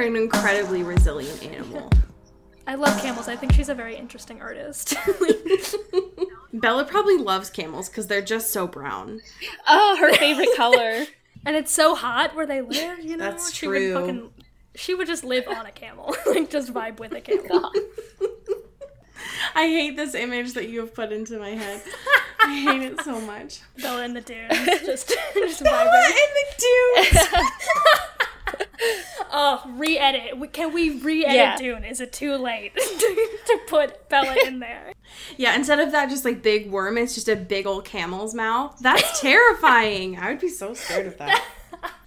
Are an incredibly resilient animal. I love camels. I think she's a very interesting artist. Bella probably loves camels because they're just so brown. Oh, her favorite color. and it's so hot where they live, you know? That's she true. would fucking she would just live on a camel. like just vibe with a camel. I hate this image that you have put into my head. I hate it so much. Bella in the dunes. Just just Bella vibing. in the dunes. Oh, re-edit. Can we re-edit Yeah. Dune? Is it too late to, to put Bella in there? yeah, instead of that just like big worm, it's just a big old camel's mouth. That's terrifying. I would be so scared of that.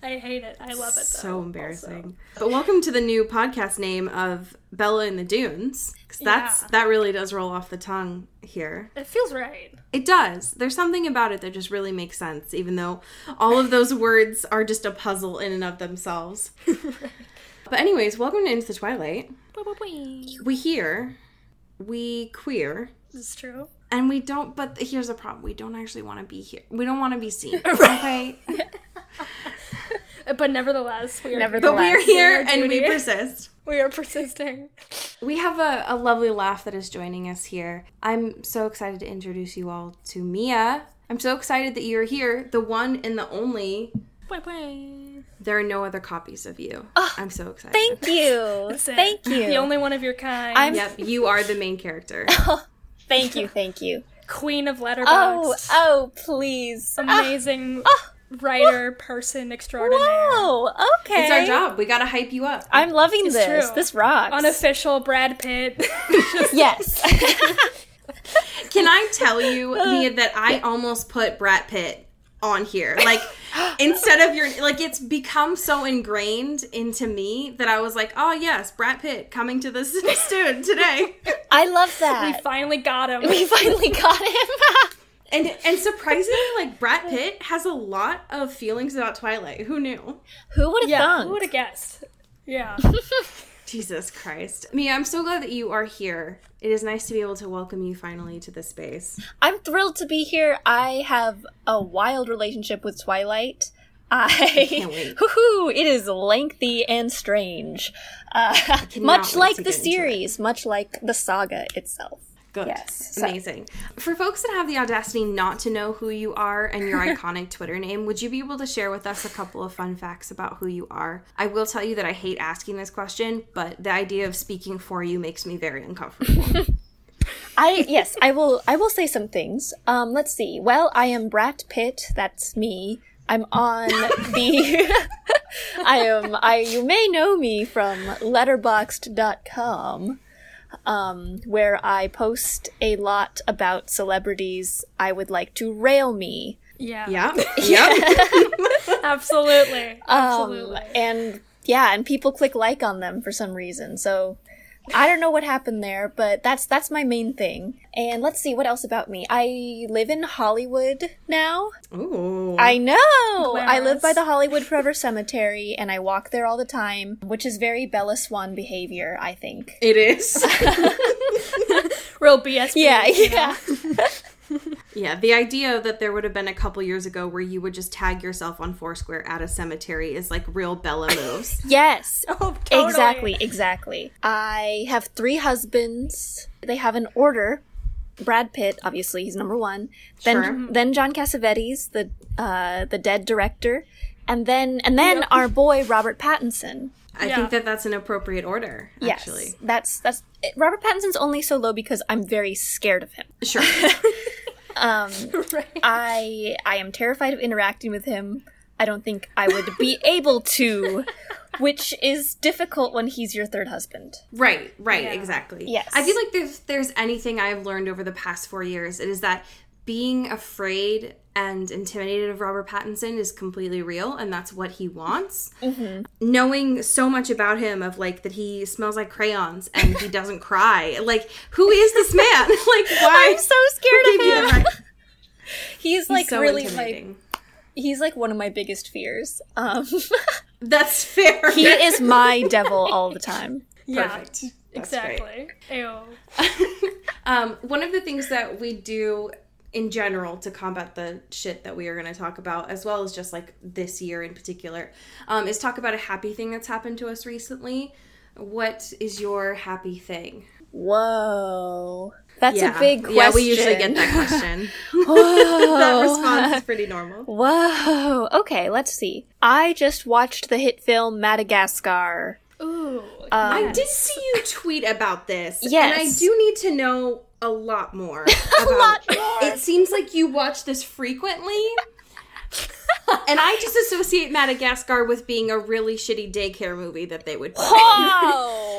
I hate it. I love it. Though, so embarrassing. But welcome to the new podcast name of Bella in the Dunes. 'cause that's Yeah. that really does roll off the tongue here. It feels right. It does. There's something about it that just really makes sense, even though all of those words are just a puzzle in and of themselves. but anyways, welcome to Into the Twilight. We hear, we queer, This is true. and we don't. But here's the problem: we don't actually want to be here. We don't want to be seen. Okay, But nevertheless, we are Nevertheless. but we are here We are and we persist. we are persisting. We have a, a lovely laugh that is joining us here. I'm so excited to introduce you all to Mia. I'm so excited that you're here, the one and the only. There are no other copies of you. I'm so excited. Thank you. Thank you. The only one of your kind. I'm Yep, you are the main character. oh, Thank you. Thank you. queen of Oh, Letterboxd. oh, oh, please. amazing ah, ah. Writer, person extraordinaire. Oh, okay. It's our job. We gotta hype you up. I'm loving It's this. true. This rocks. Unofficial Brad Pitt. yes. Can I tell you, uh. Mia, that I almost put Brad Pitt on here? Like, instead of your, like, it's become so ingrained into me that I was like, oh, yes, Brad Pitt coming to this student today. I love that. we finally got him. we finally got him. And, and surprisingly, like, Brad Pitt has a lot of feelings about Twilight. Who knew? Who would have yeah, thunk? who would have guessed? Yeah. Jesus Christ. Mia, I'm so glad that you are here. It is nice to be able to welcome you finally to this space. I'm thrilled to be here. I have a wild relationship with Twilight. I can't wait. Hoo-hoo, it is lengthy and strange. Uh, much like the get into it. series, much like the saga itself. Good. Yes. So- Amazing. For folks that have the audacity not to know who you are and your iconic Twitter name, would you be able to share with us a couple of fun facts about who you are? I will tell you that I hate asking this question, but the idea of speaking for you makes me very uncomfortable. I yes, I will. I will say some things. Um, let's see. Well, I am Brat Pitt. That's me. I'm on the. I am. I you may know me from Letterboxd.com, um, where I post a lot about celebrities I would like to rail me. Yeah. yeah. Yep. Absolutely. Um, Absolutely. and yeah, and people click like on them for some reason. So I don't know what happened there, but that's that's my main thing. And let's see what else about me. I live in Hollywood now. Ooh. I know. I live by the Hollywood Forever Cemetery and I walk there all the time, which is very Bella Swan behavior, I think. it is. Real BS. Yeah, yeah. yeah, the idea that there would have been a couple years ago where you would just tag yourself on Foursquare at a cemetery is like real Bella moves. Yes. Oh, totally. Exactly, exactly. I have three husbands. They have an order. Brad Pitt, obviously, he's number one. Then, Sure. then John Cassavetes, the uh, the dead director, and then and then our boy Robert Pattinson. I Yeah. think that that's an appropriate order, Yes, actually. that's that's Robert Pattinson's only so low because I'm very scared of him. Sure. Um, Right. I I am terrified of interacting with him. I don't think I would be able to, which is difficult when he's your third husband. Right, right, Yeah. exactly. Yes. I feel like if there's anything I've learned over the past four years, it is that being afraid and intimidated of Robert Pattinson is completely real and that's what he wants. Knowing so much about him of like that he smells like crayons and he doesn't cry. Like who is this man? like why I'm so scared of him. the right- He's like so really my intimidating. he's like one of my biggest fears. Um That's fair. he is my devil all the time. Yeah, Perfect. That's exactly. Ew. Um, one of the things that we do in general to combat the shit that we are going to talk about, as well as just like this year in particular, um, is talk about a happy thing that's happened to us recently. What is your happy thing? Whoa. That's yeah. a big question. Yeah, we usually get that question. Whoa. that response is pretty normal. Whoa. Okay, let's see. I just watched the hit film Madagascar. Ooh. I did see you tweet about this. Yes. And I do need to know a lot more. a lot more. It seems like you watch this frequently. and I just associate Madagascar with being a really shitty daycare movie that they would play. Ah,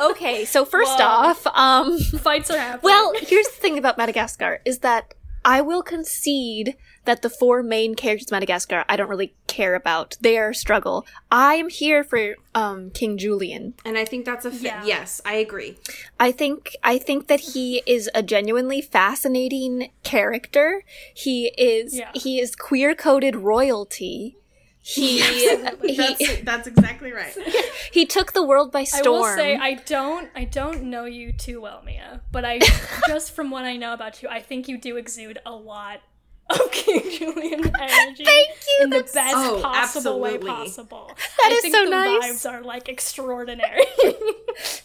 okay, so first Whoa. off, um Fights are happening. well, here's the thing about Madagascar is that I will concede that the four main characters of Madagascar I don't really care about their struggle. I am here for um King Julien. And I think that's a fit. Yeah. Yes, I agree. I think I think that he is a genuinely fascinating character. He is Yeah. he is queer coded royalty. He he, that's exactly right. he took the world by storm. I will say I don't I don't know you too well, Mia, but I just from what I know about you, I think you do exude a lot of King Julien energy. Thank you, In the best Oh, possible way absolutely. possible. That I is think so the nice. vibes are like extraordinary.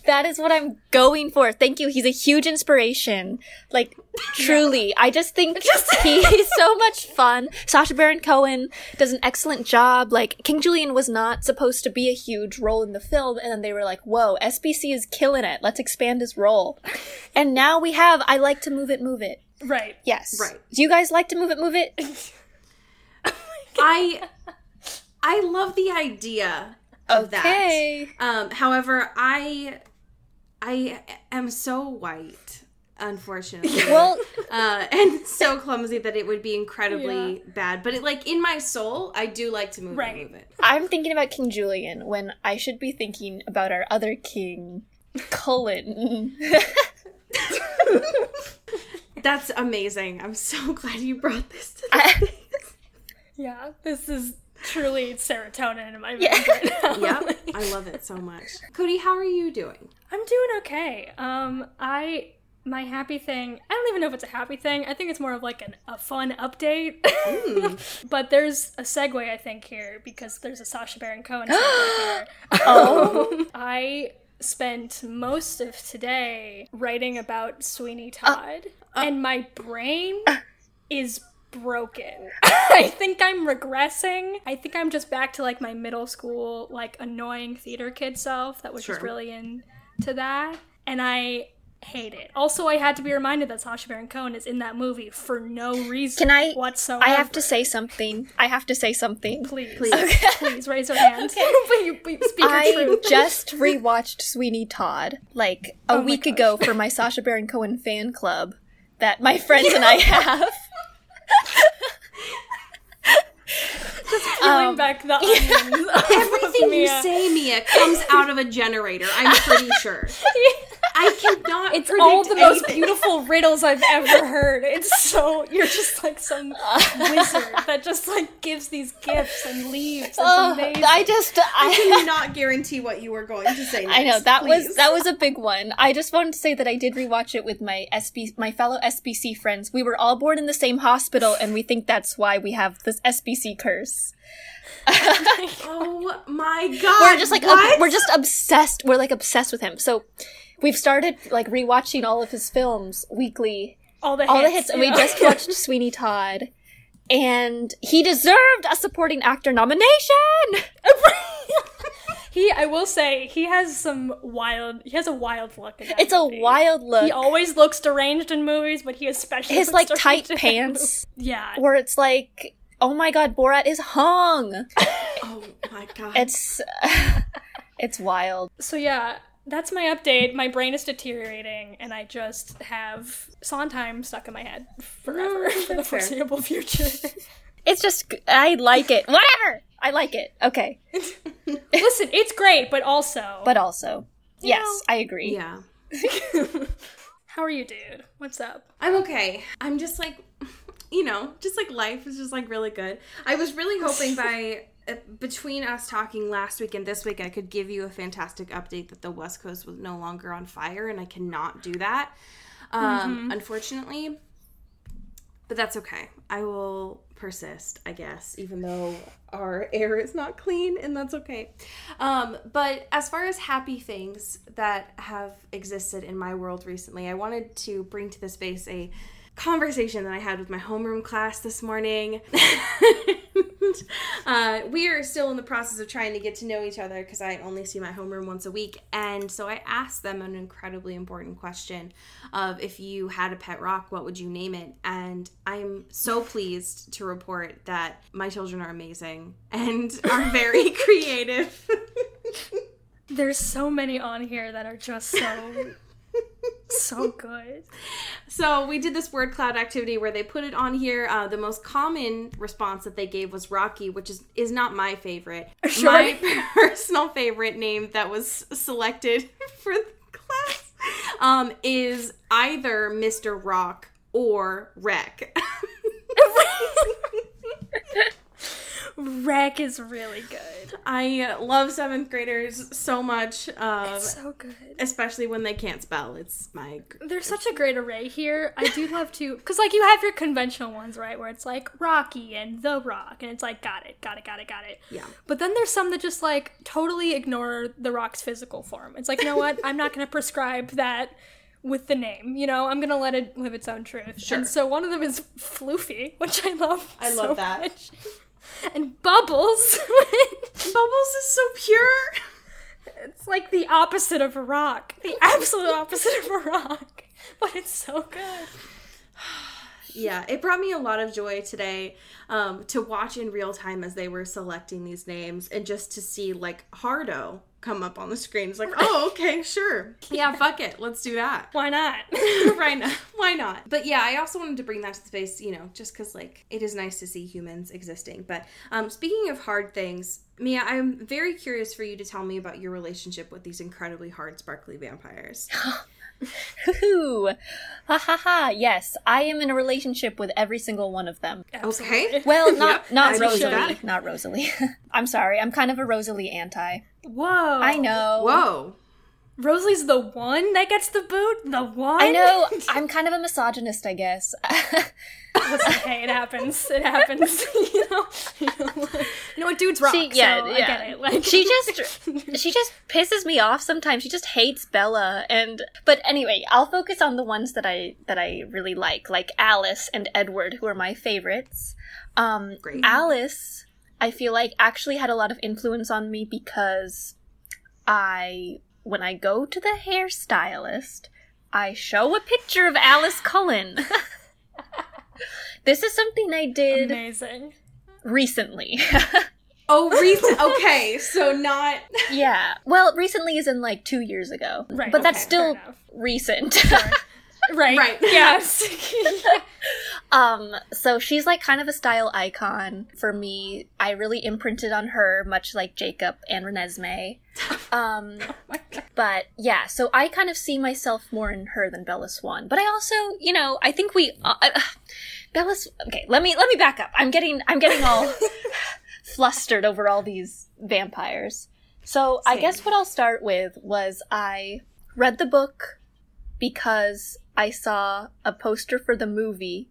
That is what I'm going for. Thank you. He's a huge inspiration. Like, truly. I just think he's so much fun. Sacha Baron Cohen does an excellent job. Like, King Julien was not supposed to be a huge role in the film, and then they were like, whoa, SBC is killing it. Let's expand his role. And now we have I Like to Move It, Move It. Right. Yes. Right. Do you guys like to move it, move it? I I love the idea of Okay. that. Um, however, I I am so white, unfortunately. Well, uh, and so clumsy that it would be incredibly Yeah. bad. But it, like in my soul, I do like to move Right. it, move it. I'm thinking about King Julien when I should be thinking about our other king, Cullen. That's amazing. I'm so glad you brought this to I- Yeah. This is truly serotonin in my veins Yeah. right now. Yep, I love it so much. Cody, how are you doing? I'm doing okay. Um, I my happy thing. I don't even know if it's a happy thing. I think it's more of like an, a fun update. but there's a segue I think here because there's a Sacha Baron Cohen segue here. oh. I spent most of today writing about Sweeney uh, Todd, uh. and my brain uh. is broken. I think I'm regressing. I think I'm just back to like my middle school, like annoying theater kid self that was just really into that. And I hate it. Also, I had to be reminded that Sacha Baron Cohen is in that movie for no reason Can I- whatsoever. I have to say something. I have to say something. Please, Please. please raise your hand. but you, but speak I truth. just rewatched Sweeney Todd like a Oh week ago for my Sacha Baron Cohen fan club that my friends and I have. Peeling Um, back the onions. of Everything you say, Mia, comes out of a generator. I'm pretty sure. I cannot. It's predict all the most anything. beautiful riddles I've ever heard. It's so you're just like some wizard that just like gives these gifts and leaves. Oh, amazing. I just I I cannot guarantee what you were going to say. Next. I know that was that was a big one. I just wanted to say that I did rewatch it with my SB my fellow SBC friends. We were all born in the same hospital, and we think that's why we have this SBC curse. Oh my god! we're just like ob- we're just obsessed. We're like obsessed with him. So we've started like rewatching all of his films weekly, all the all the hits, hits, and we just watched Sweeney Todd, and he deserved a supporting actor nomination. he. I will say he has some wild. He has a wild look. In that It's a wild look. He always looks deranged in movies, but he especially his looks like tight pants. Yeah, where it's like, oh my god, Borat is hung. oh my god! It's it's wild. So yeah, that's my update. My brain is deteriorating, and I just have Sondheim stuck in my head forever No, for the that's fair. foreseeable future. It's just I like it. Whatever. I like it. Okay. Listen, it's great, but also, But also, yes, know, I agree. Yeah. how are you, dude? What's up? I'm okay. I'm just like, you know, just like life is just like really good. I was really hoping by between us talking last week and this week, I could give you a fantastic update that the West Coast was no longer on fire, and I cannot do that, um, unfortunately. But that's okay. I will persist, I guess, even though our air is not clean, and that's okay. Um, but as far as happy things that have existed in my world recently, I wanted to bring to the space a conversation that I had with my homeroom class this morning. And, uh, we are still in the process of trying to get to know each other because I only see my homeroom once a week. And so I asked them an incredibly important question of if you had a pet rock, what would you name it? And I'm so pleased to report that my children are amazing and are very creative. There's so many on here that are just so, so good. So we did this word cloud activity where they put it on here. Uh, the most common response that they gave was Rocky, which is is not my favorite. Sure. My personal favorite name that was selected for the class um, is either Mr. Rock or Wreck. Wreck is really good. I love seventh graders so much, uh, So good. especially when they can't spell. It's my There's such a great array here. I do love to, because like you have your conventional ones, right, where it's like Rocky and The Rock, and it's like got it, got it, got it, got it. Yeah. But then there's some that just like totally ignore The Rock's physical form. It's like, you know what? I'm not going to prescribe that with the name. You know, I'm going to let it live its own truth. Sure. And so one of them is Floofy, which I love. I so love that. much. And Bubbles. Bubbles is so pure. it's like the opposite of a rock. The absolute opposite of a rock. But it's so good. Yeah, it brought me a lot of joy today um, to watch in real time as they were selecting these names and just to see like Hardo come up on the screen. It's like, oh, okay, sure. Yeah, fuck it. Let's do that. Why not? right now. Why not? But yeah, I also wanted to bring that to the space, you know, just because like it is nice to see humans existing. But um, speaking of hard things, Mia, I'm very curious for you to tell me about your relationship with these incredibly hard, sparkly vampires. Hoo ha ha ha. Yes, I am in a relationship with every single one of them. Okay. Well, not Yep, not Rosalie, believe that. not Rosalie. I'm sorry, I'm kind of a Rosalie anti. Whoa. I know. Whoa. Rosalie's the one that gets the boot? The one? I know. I'm kind of a misogynist, I guess. Listen, hey, it happens. It happens. you know? You know, what- you know what dudes rock, She, yeah, so I yeah. get it. Like, she just she just pisses me off sometimes. She just hates Bella and but anyway, I'll focus on the ones that I that I really like, like Alice and Edward, who are my favorites. Um Great. Alice, I feel like actually had a lot of influence on me because I when I go to the hairstylist, I show a picture of Alice Cullen. this is something I did amazing. recently. Oh, recent. Okay, so not. Yeah. Well, recently is in like two years ago. Right, But that's still recent. enough. Right. Right. Yes. um, so she's like kind of a style icon for me. I really imprinted on her, much like Jacob and Renesmee. Um, but yeah, so I kind of see myself more in her than Bella Swan. But I also, you know, I think we, uh, uh, Bella. Okay, let me let me back up. I'm getting I'm getting all flustered over all these vampires. So I guess what I'll start with was I read the book because I saw a poster for the movie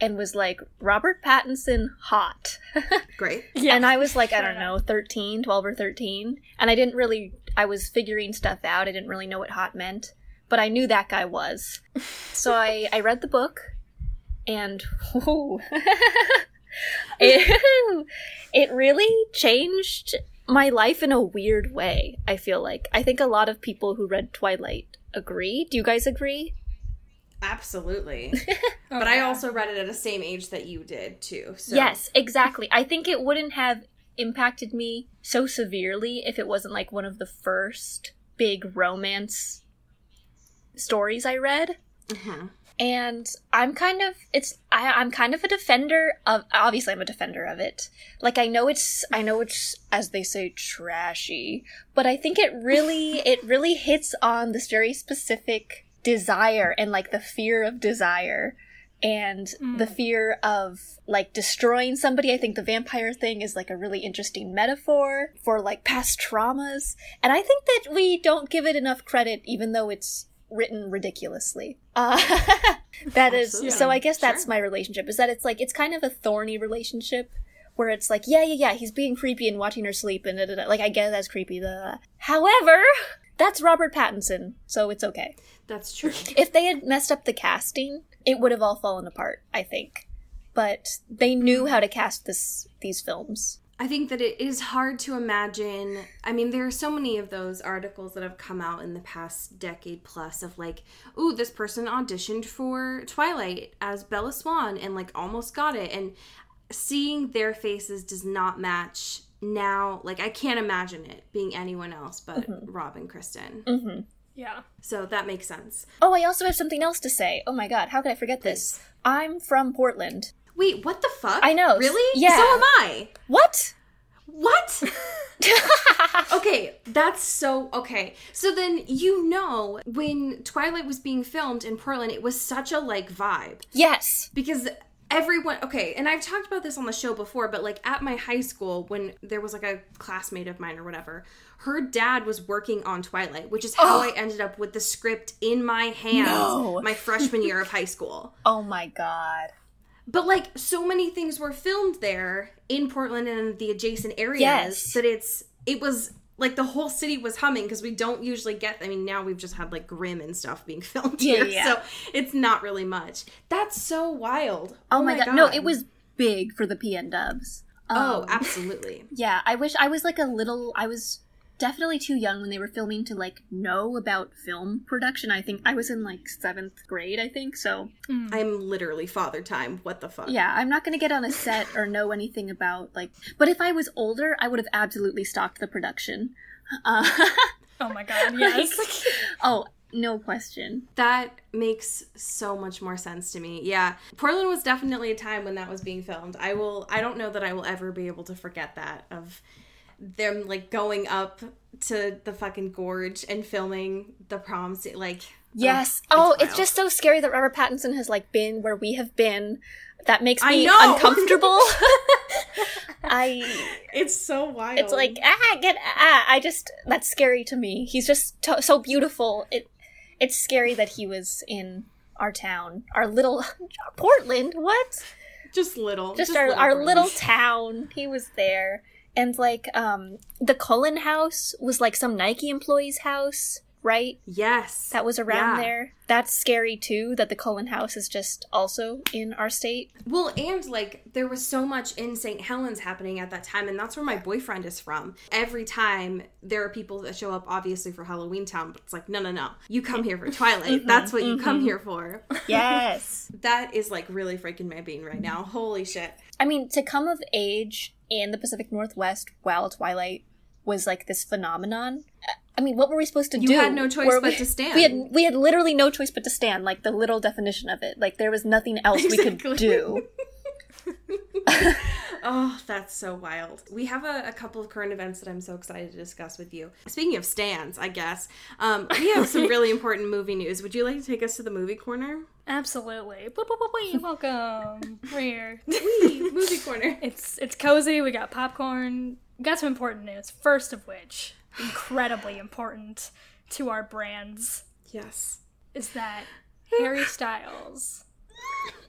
and was like Robert Pattinson hot. Great. yeah. and I was like, I don't know, 13, 12 or 13. And I didn't really, I was figuring stuff out. I didn't really know what hot meant. But I knew that guy was. So I, I read the book and whew, it, it really changed my life in a weird way, I feel like. I think a lot of people who read Twilight agree. Do you guys agree? Absolutely. Oh, but I also read it at the same age that you did too. So. Yes, exactly. I think it wouldn't have impacted me so severely if it wasn't like one of the first big romance stories I read. Uh-huh. And I'm kind of it's I, I'm kind of a defender of obviously I'm a defender of it. Like I know it's I know it's as they say trashy, but I think it really it really hits on this very specific desire and like the fear of desire and the fear of like destroying somebody. I think the vampire thing is like a really interesting metaphor for like past traumas. And I think that we don't give it enough credit, even though it's written ridiculously. Uh, that is, so I guess that's Sure. my relationship is that it's like, it's kind of a thorny relationship where it's like, yeah, yeah, yeah, he's being creepy and watching her sleep and da, da, da. like, I get that's creepy. However, that's Robert Pattinson, so it's okay. That's true. If they had messed up the casting, it would have all fallen apart, I think. But they knew how to cast this these films. I think that it is hard to imagine. I mean, there are so many of those articles that have come out in the past decade plus of like, ooh, this person auditioned for Twilight as Bella Swan and like almost got it. And seeing their faces does not match now. Like, I can't imagine it being anyone else but mm-hmm. Rob and Kristen. Mm-hmm. Yeah. So that makes sense. Oh, I also have something else to say. Oh my god, how could I forget this? I'm from Portland. Wait, what the fuck? I know. Really? Yeah. So am I. What? What? okay, that's so okay. So then you know when Twilight was being filmed in Portland, it was such a like vibe Yes. because everyone okay, and I've talked about this on the show before, but like at my high school when there was like a classmate of mine or whatever, her dad was working on Twilight, which is how oh! I ended up with the script in my hands No. my freshman year of high school. Oh my god. But like so many things were filmed there in Portland and the adjacent areas Yes. that it's it was like the whole city was humming because we don't usually get I mean now we've just had like Grimm and stuff being filmed Yeah, here yeah. so it's not really much. That's so wild. Oh, my, god. No, it was big for the PN dubs. Oh, Um, absolutely. Yeah, I wish I was like a little. I was definitely too young when they were filming to like know about film production. I think I was in like seventh grade, I think. So I'm literally father time. What the fuck? yeah, I'm not gonna get on a set or know anything about like. But if I was older, I would have absolutely stopped the production. Uh, Oh my god, yes. oh, no question. That makes so much more sense to me. Yeah. Portland was definitely a time when that was being filmed. I will I don't know that I will ever be able to forget that of them like going up to the fucking gorge and filming the prom scene like Yes. ugh, Oh, it's wild. just so scary that Robert Pattinson has like been where we have been. That makes I me know. uncomfortable. I it's so wild. it's like ah get ah i just that's scary to me he's just to- so beautiful it it's scary that he was in our town our little portland what just little just, our, our Portland. little town he was there and like um the cullen house was like some nike employee's house right Yes. that was around Yeah. there that's scary too that the cullen house is just also in our state Well, and like there was so much in St. Helens happening at that time, and that's where my boyfriend is from. Every time there are people that show up, obviously for Halloween Town, but it's like, no, no, no, you come here for Twilight. That's what you come here for. yes that is like really freaking my bean right now. Holy shit! I mean, to come of age in the Pacific Northwest while Twilight was like this phenomenon. I mean, what were we supposed to You do? had no choice Were but we- to stand. We had we had literally no choice but to stand. Like the little definition of it. Like there was nothing else we could do. Oh, that's so wild. We have a, a couple of current events that I'm so excited to discuss with you. Speaking of stands, I guess um, we have some really important movie news. Would you like to take us to the movie corner? Absolutely. Boop, boop, boop, boop. Welcome. We're here. Wee, movie corner. It's it's cozy. We got popcorn. We got some important news. First of which, incredibly important to our brands, Yes. is that Harry Styles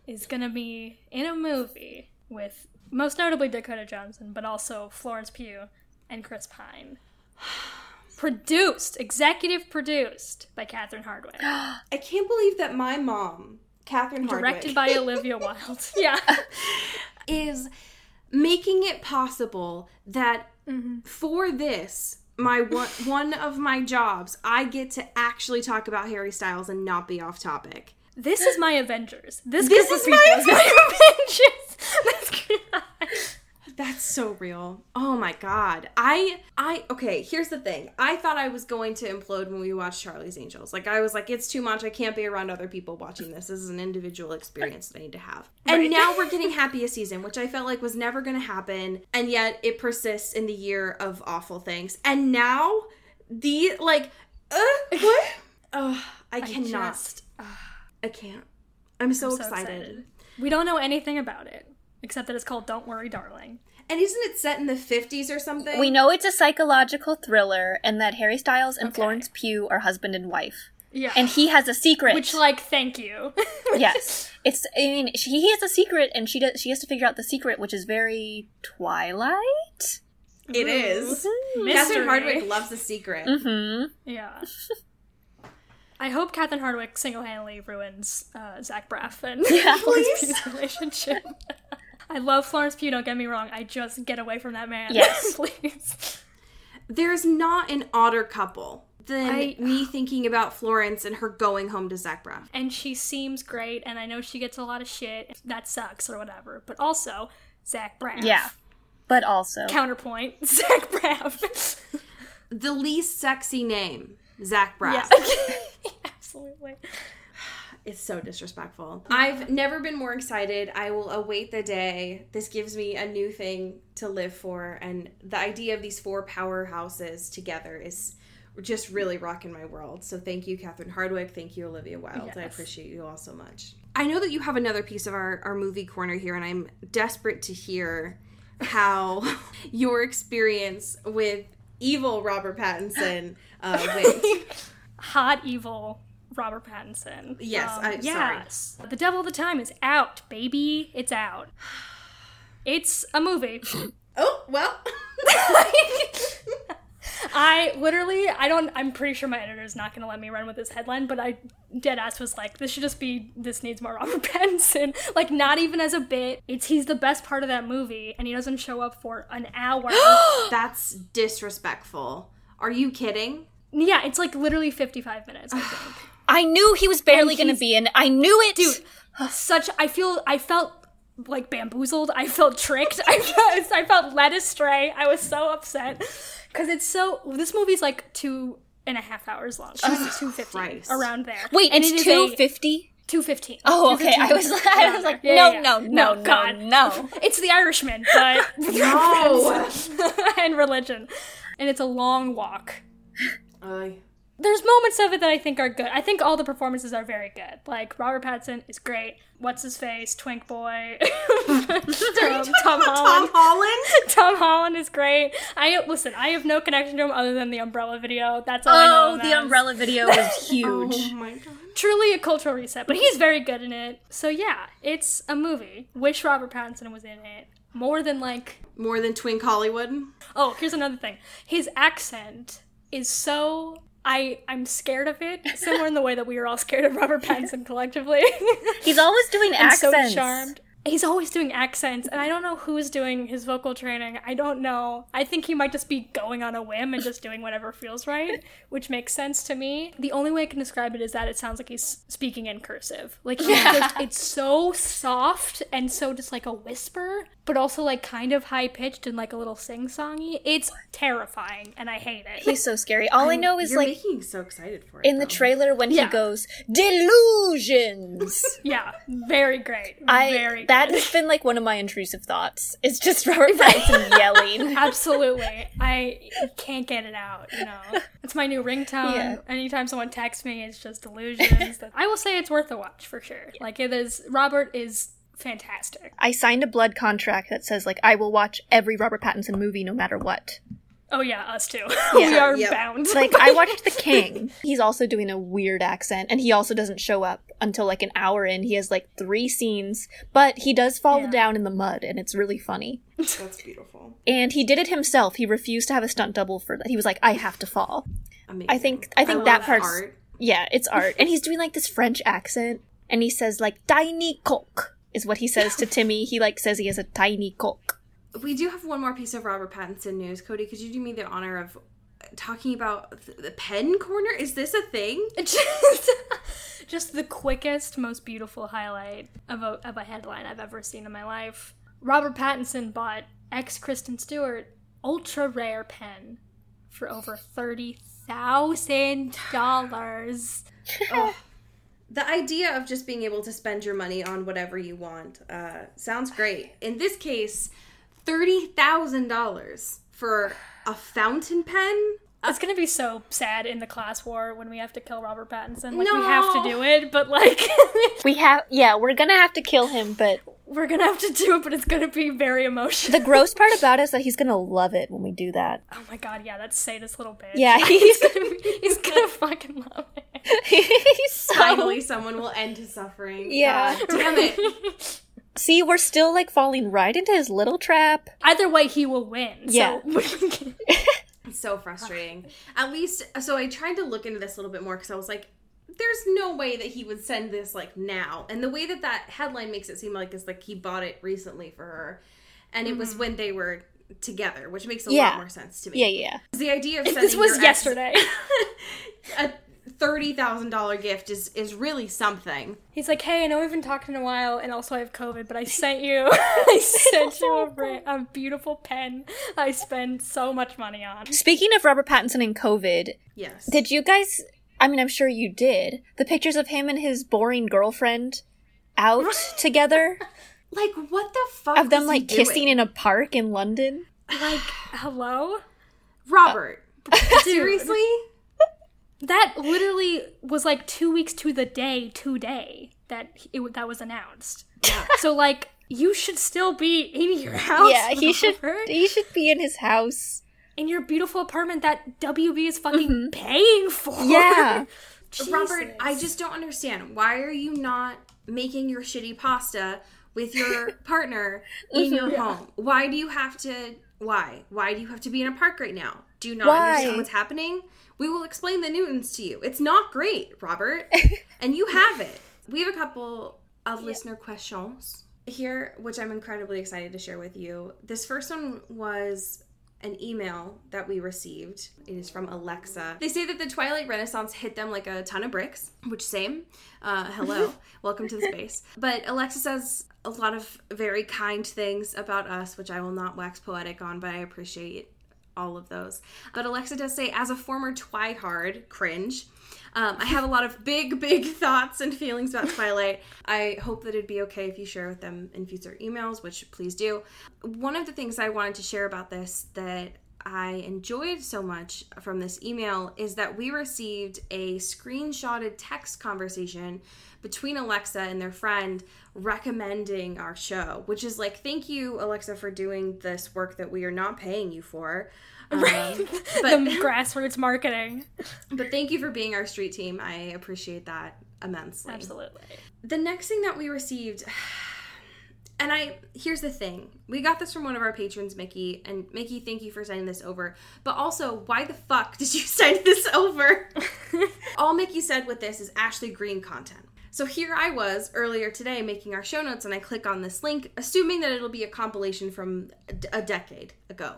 is gonna be in a movie with most notably Dakota Johnson, but also Florence Pugh and Chris Pine. Produced, executive produced by Catherine Hardwicke. I can't believe that my mom, Catherine Hardwicke, Directed by Olivia Wilde. Yeah. is making it possible that mm-hmm. for this my one one of my jobs I get to actually talk about Harry Styles and not be off topic. This is my Avengers. This, This is my is my Avengers. That's so real. Oh my god. I I okay, here's the thing. I thought I was going to implode when we watched Charlie's Angels. Like I was like it's too much. I can't be around other people watching this. This is an individual experience that I need to have. And now we're getting happiest season, which I felt like was never going to happen, and yet it persists in the year of awful things. And now the like uh, what? Oh, I cannot. just- I can't. I'm so, so excited. excited. We don't know anything about it except that it's called Don't Worry, Darling. And isn't it set in the 50s or something? We know it's a psychological thriller and that Harry Styles and Okay. Florence Pugh are husband and wife. Yeah. And he has a secret. Which, like, thank you. yes. It's I mean she, he has a secret and she does she has to figure out the secret which is very Twilight. It is. Mystery. Catherine Hardwicke loves the secret. Mhm. Yeah. I hope Catherine Hardwicke single-handedly ruins uh, Zach Braff and Yeah, Florence. Pugh's relationship. I love Florence Pugh. Don't get me wrong. I just get away from that man. Yes. please. There's not an odder couple than I- me thinking about Florence and her going home to Zach Braff. And she seems great, and I know she gets a lot of shit. That sucks or whatever. But also, Zach Braff. Yeah. But also Counterpoint: Zach Braff. The least sexy name, Zach Braff. yeah. Absolutely. It's so disrespectful. I've never been more excited. I will await the day. This gives me a new thing to live for. And the idea of these four powerhouses together is just really rocking my world. So thank you, Catherine Hardwicke. Thank you, Olivia Wilde. I appreciate you all so much. I know that you have another piece of our, our movie corner here, and I'm desperate to hear how your experience with evil Robert Pattinson uh, went. Hot evil Robert Pattinson. Um, Yes, I- sorry. yes. The Devil All the Time is out, baby. It's out. It's a movie. oh, well. I literally, I don't, I'm pretty sure my editor is not going to let me run with this headline, but I dead ass was like, this should just be, this needs more Robert Pattinson. Like, not even as a bit. It's, he's the best part of that movie, and he doesn't show up for an hour. That's disrespectful. Are you kidding? yeah, it's like literally 55 minutes, I think. I knew he was barely going to be in. I knew it. Dude, such, I feel, I felt like bamboozled. I felt tricked. I felt, I felt led astray. I was so upset. Because it's so, this movie's like two and a half hours long. Two fifty around there. Wait, And it's two fifty. Two fifteen. Oh, okay. I was 215 I was like, no, yeah, no, yeah. no, no, God. no. It's the Irishman, but No. and religion. And it's a long walk. Uh, There's moments of it that I think are good. I think all the performances are very good. Like Robert Pattinson is great. What's his face? Twink boy. Tom, Tom Holland. Tom Holland? Tom Holland is great. I listen. I have no connection to him other than the Umbrella video. That's all I know. Oh, him the as. umbrella video was huge. Oh my god. truly a cultural reset, but he's very good in it. So yeah, it's a movie. Wish Robert Pattinson was in it more than like. More than Twink Hollywood? Oh, here's another thing. His accent is so. I I'm scared of it. Similar in the way that we are all scared of Robert Pattinson collectively. He's always doing and so charmed. He's always doing accents, and I don't know who's doing his vocal training. I don't know. I think he might just be going on a whim and just doing whatever feels right, which makes sense to me. The only way I can describe it is that it sounds like he's speaking in cursive. Like he's just, it's so soft and so just like a whisper, but also like kind of high pitched and like a little sing songy. It's terrifying, and I hate it. He's so scary. All I know is You're like making me so excited for it. in the trailer when Yeah. he goes delusions. yeah, very great. I very that good. has been like one of my intrusive thoughts. It's just Robert Pattinson yelling. Absolutely. I can't get it out, you know. It's my new ringtone. Yeah. Anytime someone texts me, it's just delusions. I will say it's worth a watch for sure. Like it is Robert is fantastic. I signed a blood contract that says like I will watch every Robert Pattinson movie no matter what. Oh yeah, us too. we are Yep. bound. Like I watched The King. He's also doing a weird accent and he also doesn't show up until like an hour in. He has like 3 scenes, but he does fall Yeah. down in the mud and it's really funny. That's beautiful. And he did it himself. He refused to have a stunt double for that. He was like I have to fall. Amazing. I think I think love that part's art. Yeah, it's art. and he's doing like this French accent and he says like tiny cock is what he says to Timmy. He like says he has a tiny cock. We do have one more piece of Robert Pattinson news. Cody, could you do me the honor of talking about th- the pen corner? Is this a thing? just, just the quickest, most beautiful highlight of a, of a headline I've ever seen in my life. Robert Pattinson bought ex Kristen Stewart ultra rare pen for over thirty thousand dollars. the idea of just being able to spend your money on whatever you want uh, sounds great. In this case, thirty thousand dollars for a fountain pen. It's gonna be so sad in the class war when we have to kill Robert Pattinson. Like we have to do it, but like We have, yeah, we're gonna have to kill him, but we're gonna have to do it. But it's gonna be very emotional. the gross part about it is that he's gonna love it when we do that. oh my god, yeah, that sadist little bitch. Yeah, he's, he's gonna fucking love it. he's so. Finally, someone will end his suffering. Yeah. God damn it. See, we're still like falling right into his little trap. Either way, he will win. Yeah. So It's so frustrating. At least, so I tried to look into this a little bit more because I was like, there's no way that he would send this like now. And the way that that headline makes it seem like is like he bought it recently for her, and it was mm-hmm. when they were together, which makes a Yeah. lot more sense to me. Yeah, yeah. The idea of sending this was your ex yesterday. a thirty thousand dollar gift is is really something. He's like, "Hey, I know we've been talking in a while, and also I have COVID, but I sent you, I sent you a, ra- a beautiful pen I spend so much money on." Speaking of Robert Pattinson and COVID, Yes. did you guys? I mean, I'm sure you did. The pictures of him and his boring girlfriend out together, like what the fuck? of them was he like kissing doing? in a park in London. Like, hello? Robert. Uh, Seriously? That literally was like two weeks to the day today that it that was announced. So like, you should still be in your house. yeah, he should. Robert, He should be in his house. in your beautiful apartment that WB is fucking paying for. Mm-hmm. Yeah. Robert, I just don't understand. Why are you not making your shitty pasta with your partner in your home? Why do you have to why? Why do you have to be in a park right now? Do you not Why? understand what's happening? We will explain the Newtons to you. It's not great, Robert. and you have it. We have a couple of listener questions here, which I'm incredibly excited to share with you. This first one was an email that we received. It is from Alexa. They say that the Twilight Renaissance hit them like a ton of bricks, which same. Uh, hello, welcome to the space. But Alexa says a lot of very kind things about us, which I will not wax poetic on, but I appreciate all of those. But Alexa does say, as a former Twihard, cringe. Um, I have a lot of big, big thoughts and feelings about Twilight. I hope that it'd be okay if you share with them in future emails, which please do. One of the things I wanted to share about this that I enjoyed so much from this email is that we received a screenshotted text conversation between Alexa and their friend recommending our show, which is like, thank you, Alexa, for doing this work that we are not paying you for. Um, the but grassroots marketing. but thank you for being our street team. I appreciate that immensely. Absolutely. The next thing that we received, and I here's the thing: we got this from one of our patrons, Mickey, and Mickey, thank you for sending this over. But also, why the fuck did you send this over? All Mickey said with this is Ashley Greene content. So here I was earlier today making our show notes, and I click on this link, assuming that it'll be a compilation from a decade ago.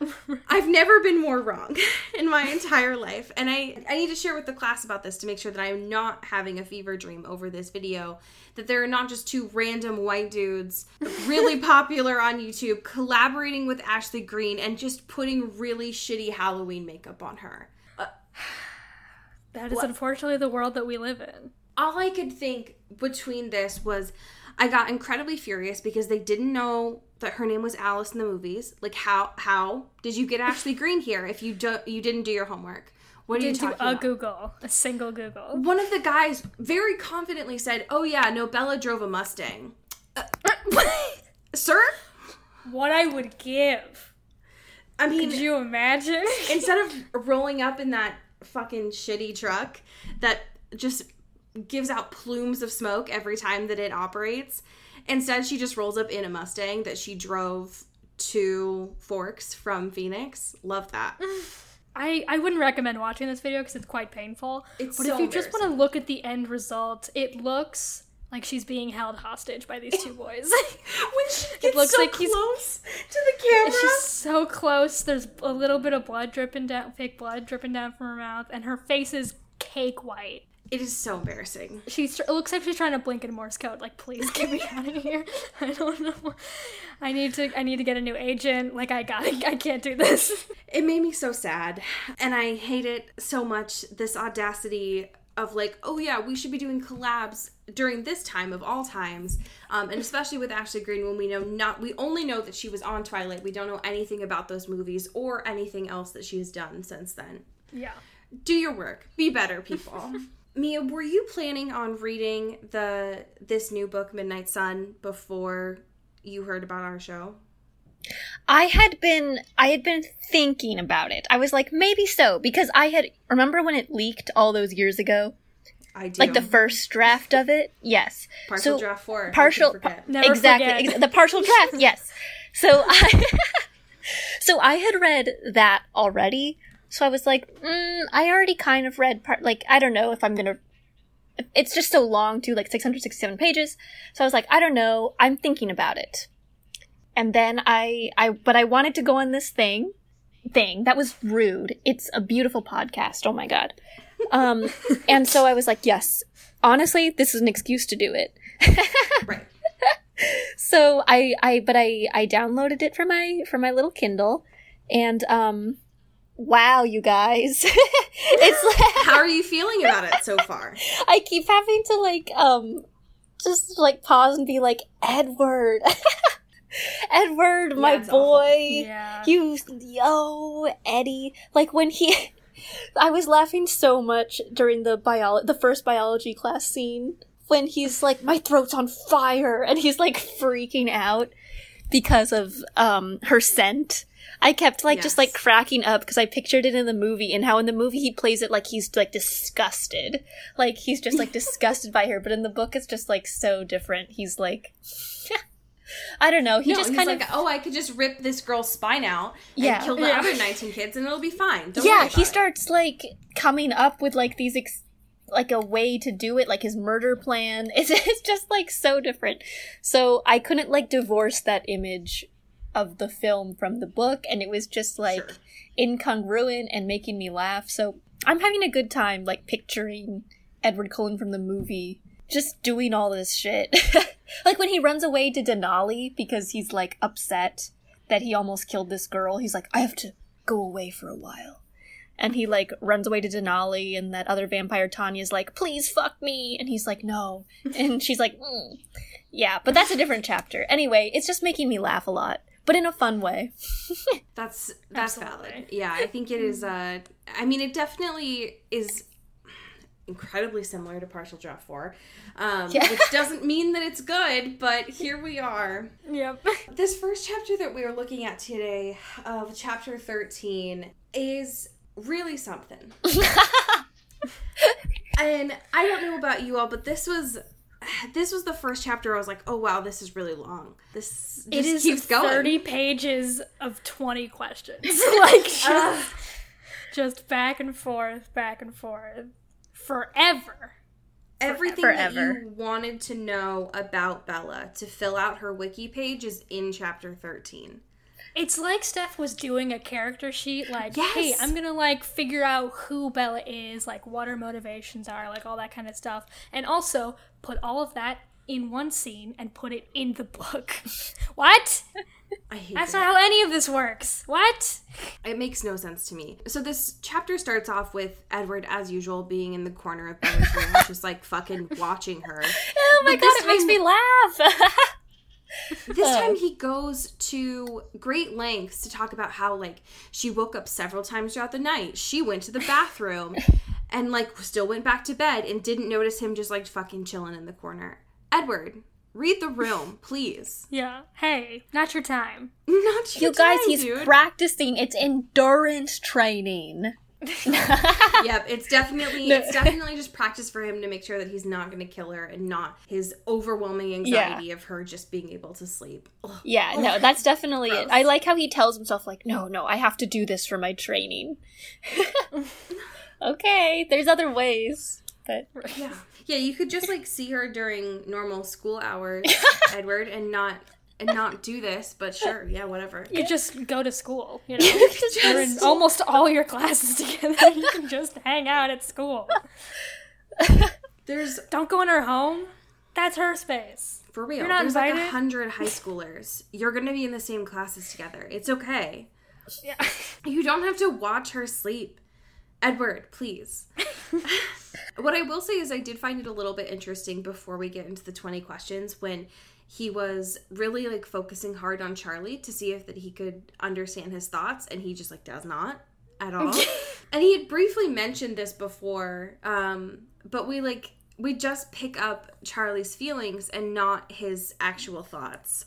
I've never been more wrong in my entire life. And I, I need to share with the class about this to make sure that I'm not having a fever dream over this video. That there are not just two random white dudes, really popular on YouTube, collaborating with Ashley Greene and just putting really shitty Halloween makeup on her. Uh, that is unfortunately the world that we live in. all I could think between this was I got incredibly furious because they didn't know that her name was Alice in the movies. Like how how did you get Ashley Greene here if you don't you didn't do your homework? What are you Didn't do a about? Google, a single Google. One of the guys very confidently said, "Oh yeah, no, Bella drove a Mustang." Uh, sir, What I would give. I mean, Could you imagine? instead of rolling up in that fucking shitty truck that just gives out plumes of smoke every time that it operates, instead she just rolls up in a Mustang that she drove to Forks from Phoenix. Love that. I, I wouldn't recommend watching this video because it's quite painful. It's but so if you just want to look at the end result, it looks like she's being held hostage by these two boys. when she gets looks so like he's- close to the camera. She's so close. There's a little bit of blood dripping down, fake blood dripping down from her mouth, and her face is cake white. It is so embarrassing. She's. It looks like she's trying to blink in Morse code. Like, please get me out of here. I don't know. I need to. I need to get a new agent. Like, I got. I can't do this. It made me so sad. And I hate it so much. This audacity of like, oh yeah, we should be doing collabs during this time of all times, um, and especially with Ashley Greene when we know not we only know that she was on Twilight. We don't know anything about those movies or anything else that she has done since then. Yeah. Do your work. Be better, people. Mia, were you planning on reading the this new book, Midnight Sun, before you heard about our show? I had been I had been thinking about it. I was like, maybe so, because I had remember when it leaked all those years ago? I do. Like the first draft of it? Yes. partial so- draft four. partial Who can forget? Uh, Never exactly forget. ex- the partial draft yes so i so i had read that already so i was like mm, i already kind of read part like i don't know if i'm gonna it's just so long too like 667 pages. So i was like i don't know i'm thinking about it. And then i i but i wanted to go on this thing thing that was rude. It's a beautiful podcast. Oh my god. Um and so i was like yes honestly this is an excuse to do it. Right. so I I but I I downloaded it for my for my little Kindle. And um wow you guys it's like How are you feeling about it so far? I keep having to like um just like pause and be like Edward Edward my boy Yeah. you yo Eddie like when he I was laughing so much during the bio the first biology class scene when he's like my throat's on fire and he's like freaking out because of um her scent. I kept like just like cracking up because I pictured it in the movie and how in the movie he plays it like he's like disgusted. Like he's just like disgusted by her, but in the book it's just like so different. He's like I don't know. He no, just he's of like, oh, I could just rip this girl's spine out and Yeah. kill the Yeah. other 19 kids and it'll be fine. Don't yeah he it. starts like coming up with like these ex- like a way to do it like his murder plan it's, it's just like so different so i couldn't like divorce that image of the film from the book and it was just like Sure. incongruent and making me laugh so i'm having a good time like picturing edward cullen from the movie just doing all this shit like when he runs away to denali because he's like upset that he almost killed this girl he's like i have to go away for a while and he like runs away to Denali, and that other vampire Tanya's like, "Please fuck me," and he's like, "No," and she's like, mm. "Yeah," but that's a different chapter. Anyway, it's just making me laugh a lot, but in a fun way. That's that's Absolutely. valid. Yeah, I think it is. Uh, I mean, it definitely is incredibly similar to Partial Draft Four, um, Yeah. which doesn't mean that it's good. But here we are. Yep. This first chapter that we are looking at today, of chapter thirteen, is really something. and I don't know about you all, but this was. This was the first chapter. I was like, "Oh wow, this is really long. This just It is keeps going." 30 pages of 20 questions. like, just, just back and forth, back and forth. Forever. Everything Forever. that you wanted to know about Bella to fill out her wiki page is in chapter 13. It's like Steph was doing a character sheet, like, hey, I'm gonna like figure out who Bella is, like what her motivations are, like all that kind of stuff, and also put all of that in one scene and put it in the book. what? That's that. not how any of this works. What? It makes no sense to me. So this chapter starts off with Edward, as usual, being in the corner of Bella's room, just like fucking watching her. Oh my But god, it makes me laugh. This time he goes to great lengths to talk about how like she woke up several times throughout the night. She went to the bathroom and like still went back to bed and didn't notice him just like fucking chilling in the corner. Edward, read the room, please. Yeah. Hey, not your time. Not you your guys, he's dude. practicing. It's endurance training. yep, it's definitely it's definitely just practice for him to make sure that he's not going to kill her and not his overwhelming anxiety of her just being able to sleep. Ugh. Yeah, no, that's definitely Gross. it. I like how he tells himself, like, no, no, I have to do this for my training. okay, there's other ways. But Yeah. Yeah, you could just like see her during normal school hours, Edward, and not and not do this, but sure, yeah, whatever. You just go to school, you know. You're in almost all your classes together. You can just hang out at school. There's Don't go in her home. That's her space. for real. You're not There's like a hundred high schoolers. You're gonna be in the same classes together. It's okay. Yeah. You don't have to watch her sleep. Edward, please. what I will say is, I did find it a little bit interesting before we get into the 20 questions when he was really like focusing hard on Charlie to see if that he could understand his thoughts, and he just like does not at all. and he had briefly mentioned this before, um, but we like we just pick up Charlie's feelings and not his actual thoughts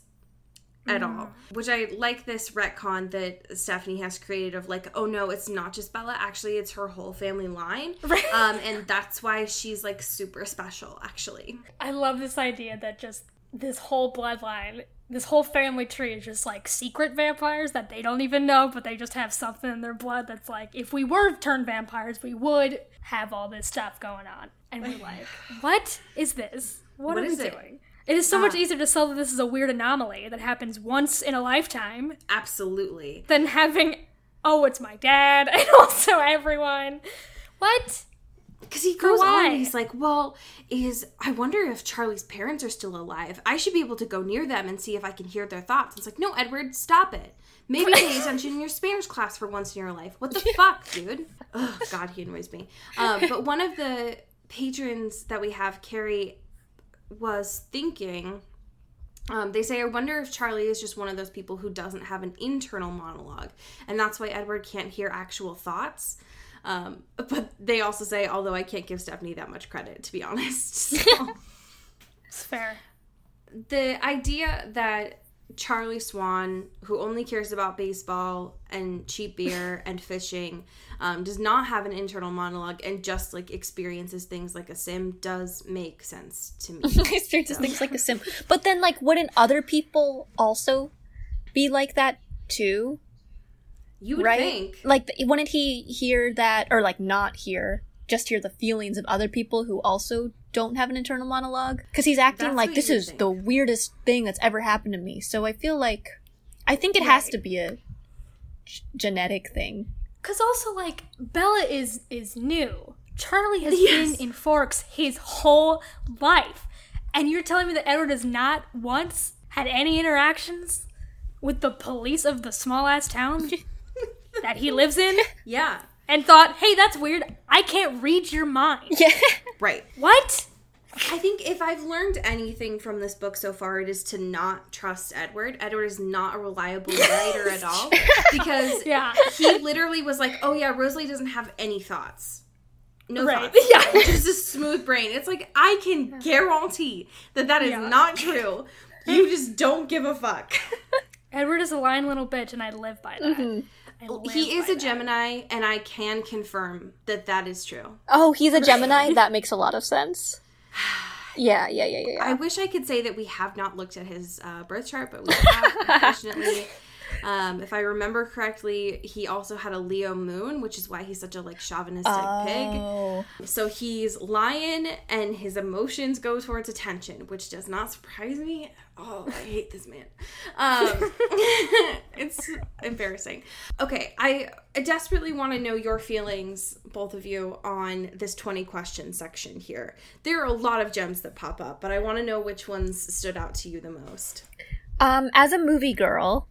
at all. Which I like this retcon that Stephenie has created of like, oh no, it's not just Bella. Actually, it's her whole family line. Um, and that's why she's like super special, actually. I love this idea that just this whole bloodline, this whole family tree is just like secret vampires that they don't even know, but they just have something in their blood that's like, if we were turned vampires, we would have all this stuff going on. And we're like, what is this? What, What are is we it? doing? It is so much Ah. easier to sell that this is a weird anomaly that happens once in a lifetime Absolutely. than having, oh, it's my dad and also everyone. What? Because he goes on, he's like, well, is I wonder if Charlie's parents are still alive. I should be able to go near them and see if I can hear their thoughts. It's like, no, Edward, stop it. Maybe pay attention in your Spanish class for once in your life. What the fuck, dude? Oh, God, he annoys me. Um, but one of the patrons that we have, Carrie, was thinking um, they say, I wonder if Charlie is just one of those people who doesn't have an internal monologue. And that's why Edward can't hear actual thoughts. Um, but they also say, although I can't give Stephenie that much credit, to be honest. So, It's fair. the idea that Charlie Swan, who only cares about baseball and cheap beer and fishing, um, does not have an internal monologue and just like experiences things like a sim does make sense to me. experiences things like a sim. But then, like, wouldn't other people also be like that too? You would right? think. Like, wouldn't he hear that, or like not hear, just hear the feelings of other people who also don't have an internal monologue? Because he's acting That's like this is think. the weirdest thing that's ever happened to me. So I feel like, I think it has to be a g- genetic thing. Cause also like Bella is is new. Charlie has Yes. been in Forks his whole life, and you're telling me that Edward has not once had any interactions with the police of the small ass town that he lives in, Yeah. and thought, "Hey, that's weird. I can't read your mind." Yeah. Right. What? I think if I've learned anything from this book so far, it is to not trust Edward. Edward is not a reliable writer at all because Yeah. he literally was like, "Oh yeah, Rosalie doesn't have any thoughts, no Right. thoughts, Yeah. just a smooth brain." It's like I can guarantee that that is Yeah. not true. You just don't give a fuck. Edward is a lying little bitch, and I live by that. Mm-hmm. I live he is by a that. Gemini, and I can confirm that that is true. Oh, he's a Gemini? that makes a lot of sense. Yeah, yeah, yeah, yeah. I wish I could say that we have not looked at his uh, birth chart, but we have, unfortunately. Um, if I remember correctly, he also had a Leo moon, which is why he's such a like chauvinistic Oh. pig. So he's lion, and his emotions go towards attention, which does not surprise me. Oh, I hate this man. Um, it's embarrassing. Okay, I, I desperately want to know your feelings, both of you, on this 20 question section here. There are a lot of gems that pop up, but I want to know which ones stood out to you the most. Um, as a movie girl,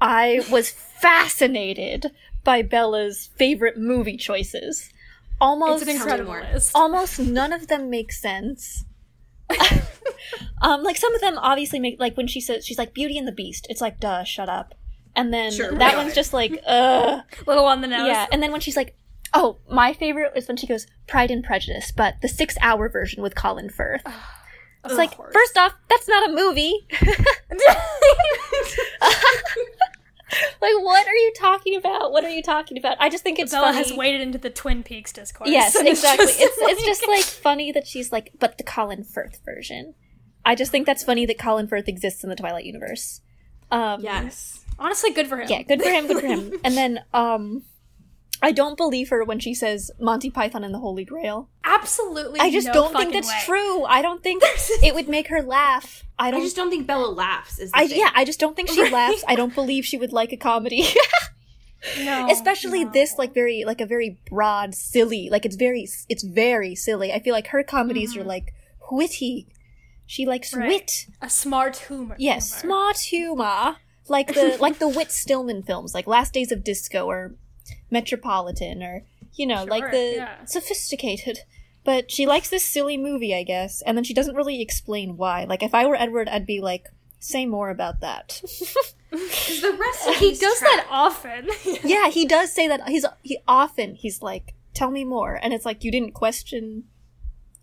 I was fascinated by Bella's favorite movie choices. Almost It's an incredible list. almost none of them make sense. um, like some of them obviously make like when she says she's like Beauty and the Beast. It's like duh, shut up. And then Sure, that right. one's just like uh Little on the nose. yeah. And then when she's like, oh, my favorite is when she goes Pride and Prejudice, but the six hour version with Colin Firth. It's like course. first off, that's not a movie. like what are you talking about? What are you talking about? I just think it's Bella funny. has waded into the Twin Peaks discourse. Yes, and it's exactly. just It's it's just like funny that she's like, but the Colin Firth version. I just think that's funny that Colin Firth exists in the Twilight universe. Um, Yes. honestly good for him. yeah, good for him. Good for him. And then, um, I don't believe her when she says Monty Python and the Holy Grail. Absolutely. I just no don't think that's way. true. I don't think it would make her laugh. I I don't. just don't think Bella laughs. Is the I thing. yeah, I just don't think she laughs. I don't believe she would like a comedy. No, especially no. this like very like a very broad silly like it's very it's very silly i feel like her comedies are mm-hmm. like witty she likes Right. wit a smart humor. yes humor. smart humor like the like the Whit Stillman films like last days of disco or metropolitan or you know like the yeah. sophisticated but she likes this silly movie i guess and then she doesn't really explain why like if i were edward i'd be like say more about that because the rest of He does tracks- that often. yeah, he does say that. He's he often he's like, "Tell me more," and it's like you didn't question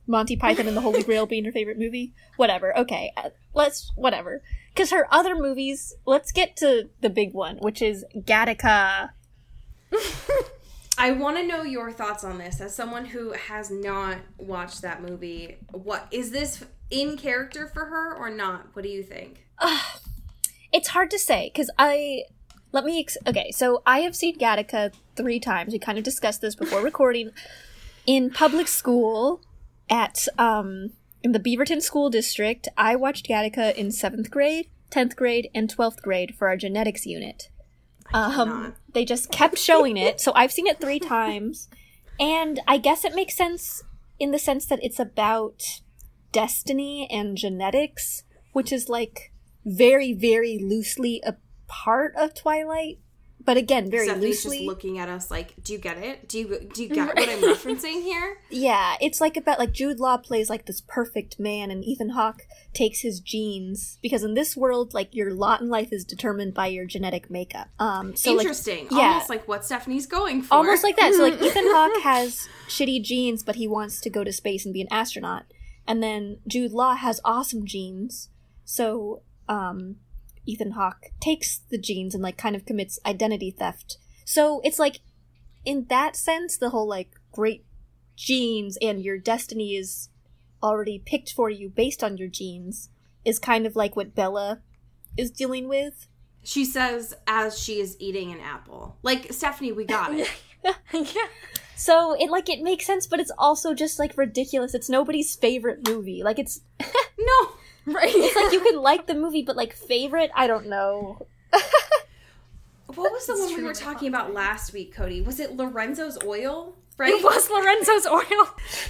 Monty Python and the Holy Grail being your favorite movie. Whatever. Okay, uh, let's whatever. Because her other movies. Let's get to the big one, which is Gattaca. I want to know your thoughts on this as someone who has not watched that movie. What is this in character for her or not? What do you think? It's hard to say because I. Let me. Ex- okay, so I have seen Gattaca three times. We kind of discussed this before recording. In public school, at um in the Beaverton School District, I watched Gattaca in seventh grade, tenth grade, and twelfth grade for our genetics unit. Um, they just kept showing it, so I've seen it three times, and I guess it makes sense in the sense that it's about destiny and genetics, which is like very, very loosely a part of Twilight, but again, very Stephenie's just looking at us like, "Do you get it? Do you do you get what I'm referencing here?" Yeah, it's like about like Jude Law plays like this perfect man, and Ethan Hawke takes his genes because in this world, like your lot in life is determined by your genetic makeup. Um, so like Interesting. yeah. Almost like what Stephenie's going for. almost like that. So like Ethan Hawke has shitty genes, but he wants to go to space and be an astronaut, and then Jude Law has awesome genes. So um, Ethan Hawke takes the genes and like kind of commits identity theft. So it's like in that sense, the whole like great genes and your destiny is already picked for you based on your genes is kind of like what Bella is dealing with. She says as she is eating an apple. Like, Stephenie, we got it. yeah. So it like it makes sense, but it's also just like ridiculous. It's nobody's favorite movie. Like it's no. Right. it's like you can like the movie, but like favorite, I don't know. What was the It's one we were talking about last week, Cody? Was it Lorenzo's oil? Right? It was Lorenzo's oil.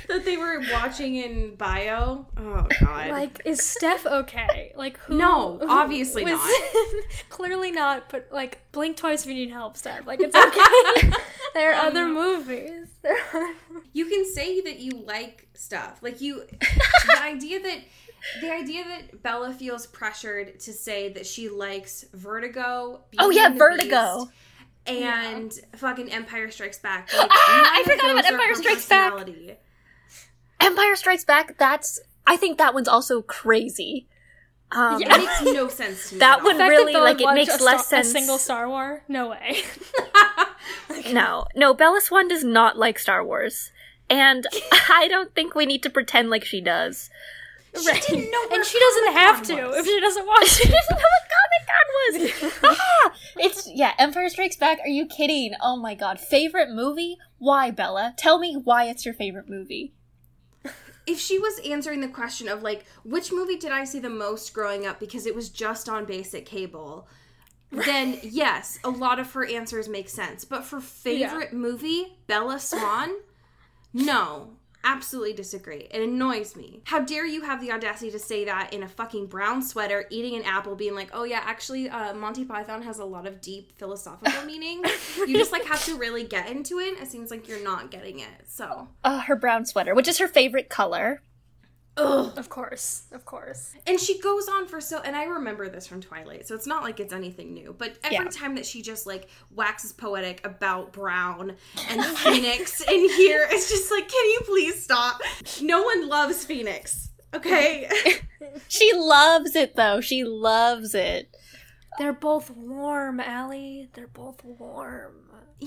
that they were watching in bio. Oh god. Like, is Steph okay? Like, who? No, who obviously was- not. clearly not. But like, blink twice if you need help, Steph. Like, it's okay. there are um, other movies. There are. you can say that you like stuff. Like you the idea that the idea that Bella feels pressured to say that she likes Vertigo. Oh yeah, Vertigo. Beast, and fucking Empire Strikes Back. Like, Ah, I forgot about Empire Strikes Back. Empire Strikes Back. That's I think that one's also crazy. Um, It makes no sense to me. That at one all. The fact really, that like, it makes a sta- less sense. A single Star Wars? No way. No, no, Bella Swan does not like Star Wars, and I don't think we need to pretend like she does. Right. didn't know where and she doesn't have to was. if she doesn't watch She it. doesn't know what Comic Con was. ah, it's yeah, Empire Strikes Back. Are you kidding? Oh my god, favorite movie? Why, Bella? Tell me why it's your favorite movie. if she was answering the question of like which movie did I see the most growing up because it was just on basic cable, then yes, a lot of her answers make sense. But for favorite movie, Bella Swan, no. Absolutely disagree. It annoys me. How dare you have the audacity to say that in a fucking brown sweater, eating an apple, being like, "Oh yeah, actually, uh, Monty Python has a lot of deep philosophical meaning." You just like have to really get into it. It seems like you're not getting it. So, Uh, her brown sweater, which is her favorite color. Ugh. Of course, of course. And she goes on for so, and I remember this from Twilight, so it's not like it's anything new. But every Yeah. time that she just like waxes poetic about Brown and Phoenix in here, it's just like, can you please stop? No one loves Phoenix, okay? She loves it though. She loves it. They're both warm, Allie. They're both warm.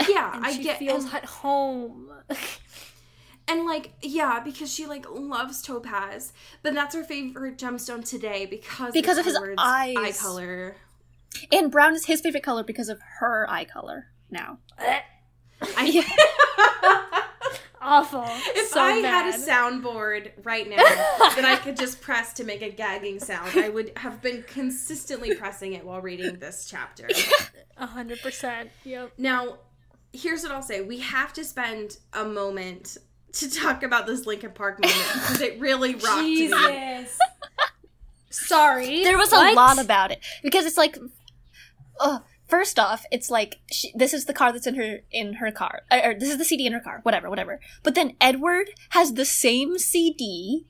yeah, And I she get feels and, at home. and like yeah, because she like loves Topaz, but that's her favorite gemstone today because Because of his eyes. eye color. And brown is his favorite color because of her eye color. Now, I, awful. If so I bad. had a soundboard right now that I could just press to make a gagging sound, I would have been consistently pressing it while reading this chapter. A hundred percent. Yep. Now, here's what I'll say: we have to spend a moment to talk about this Linkin Park moment because it really rocked me. Jesus. Sorry. There was a What? lot about it because it's like, uh, first off, it's like she, this is the car that's in her in her car, or, or this is the CD in her car, whatever, whatever. But then Edward has the same CD.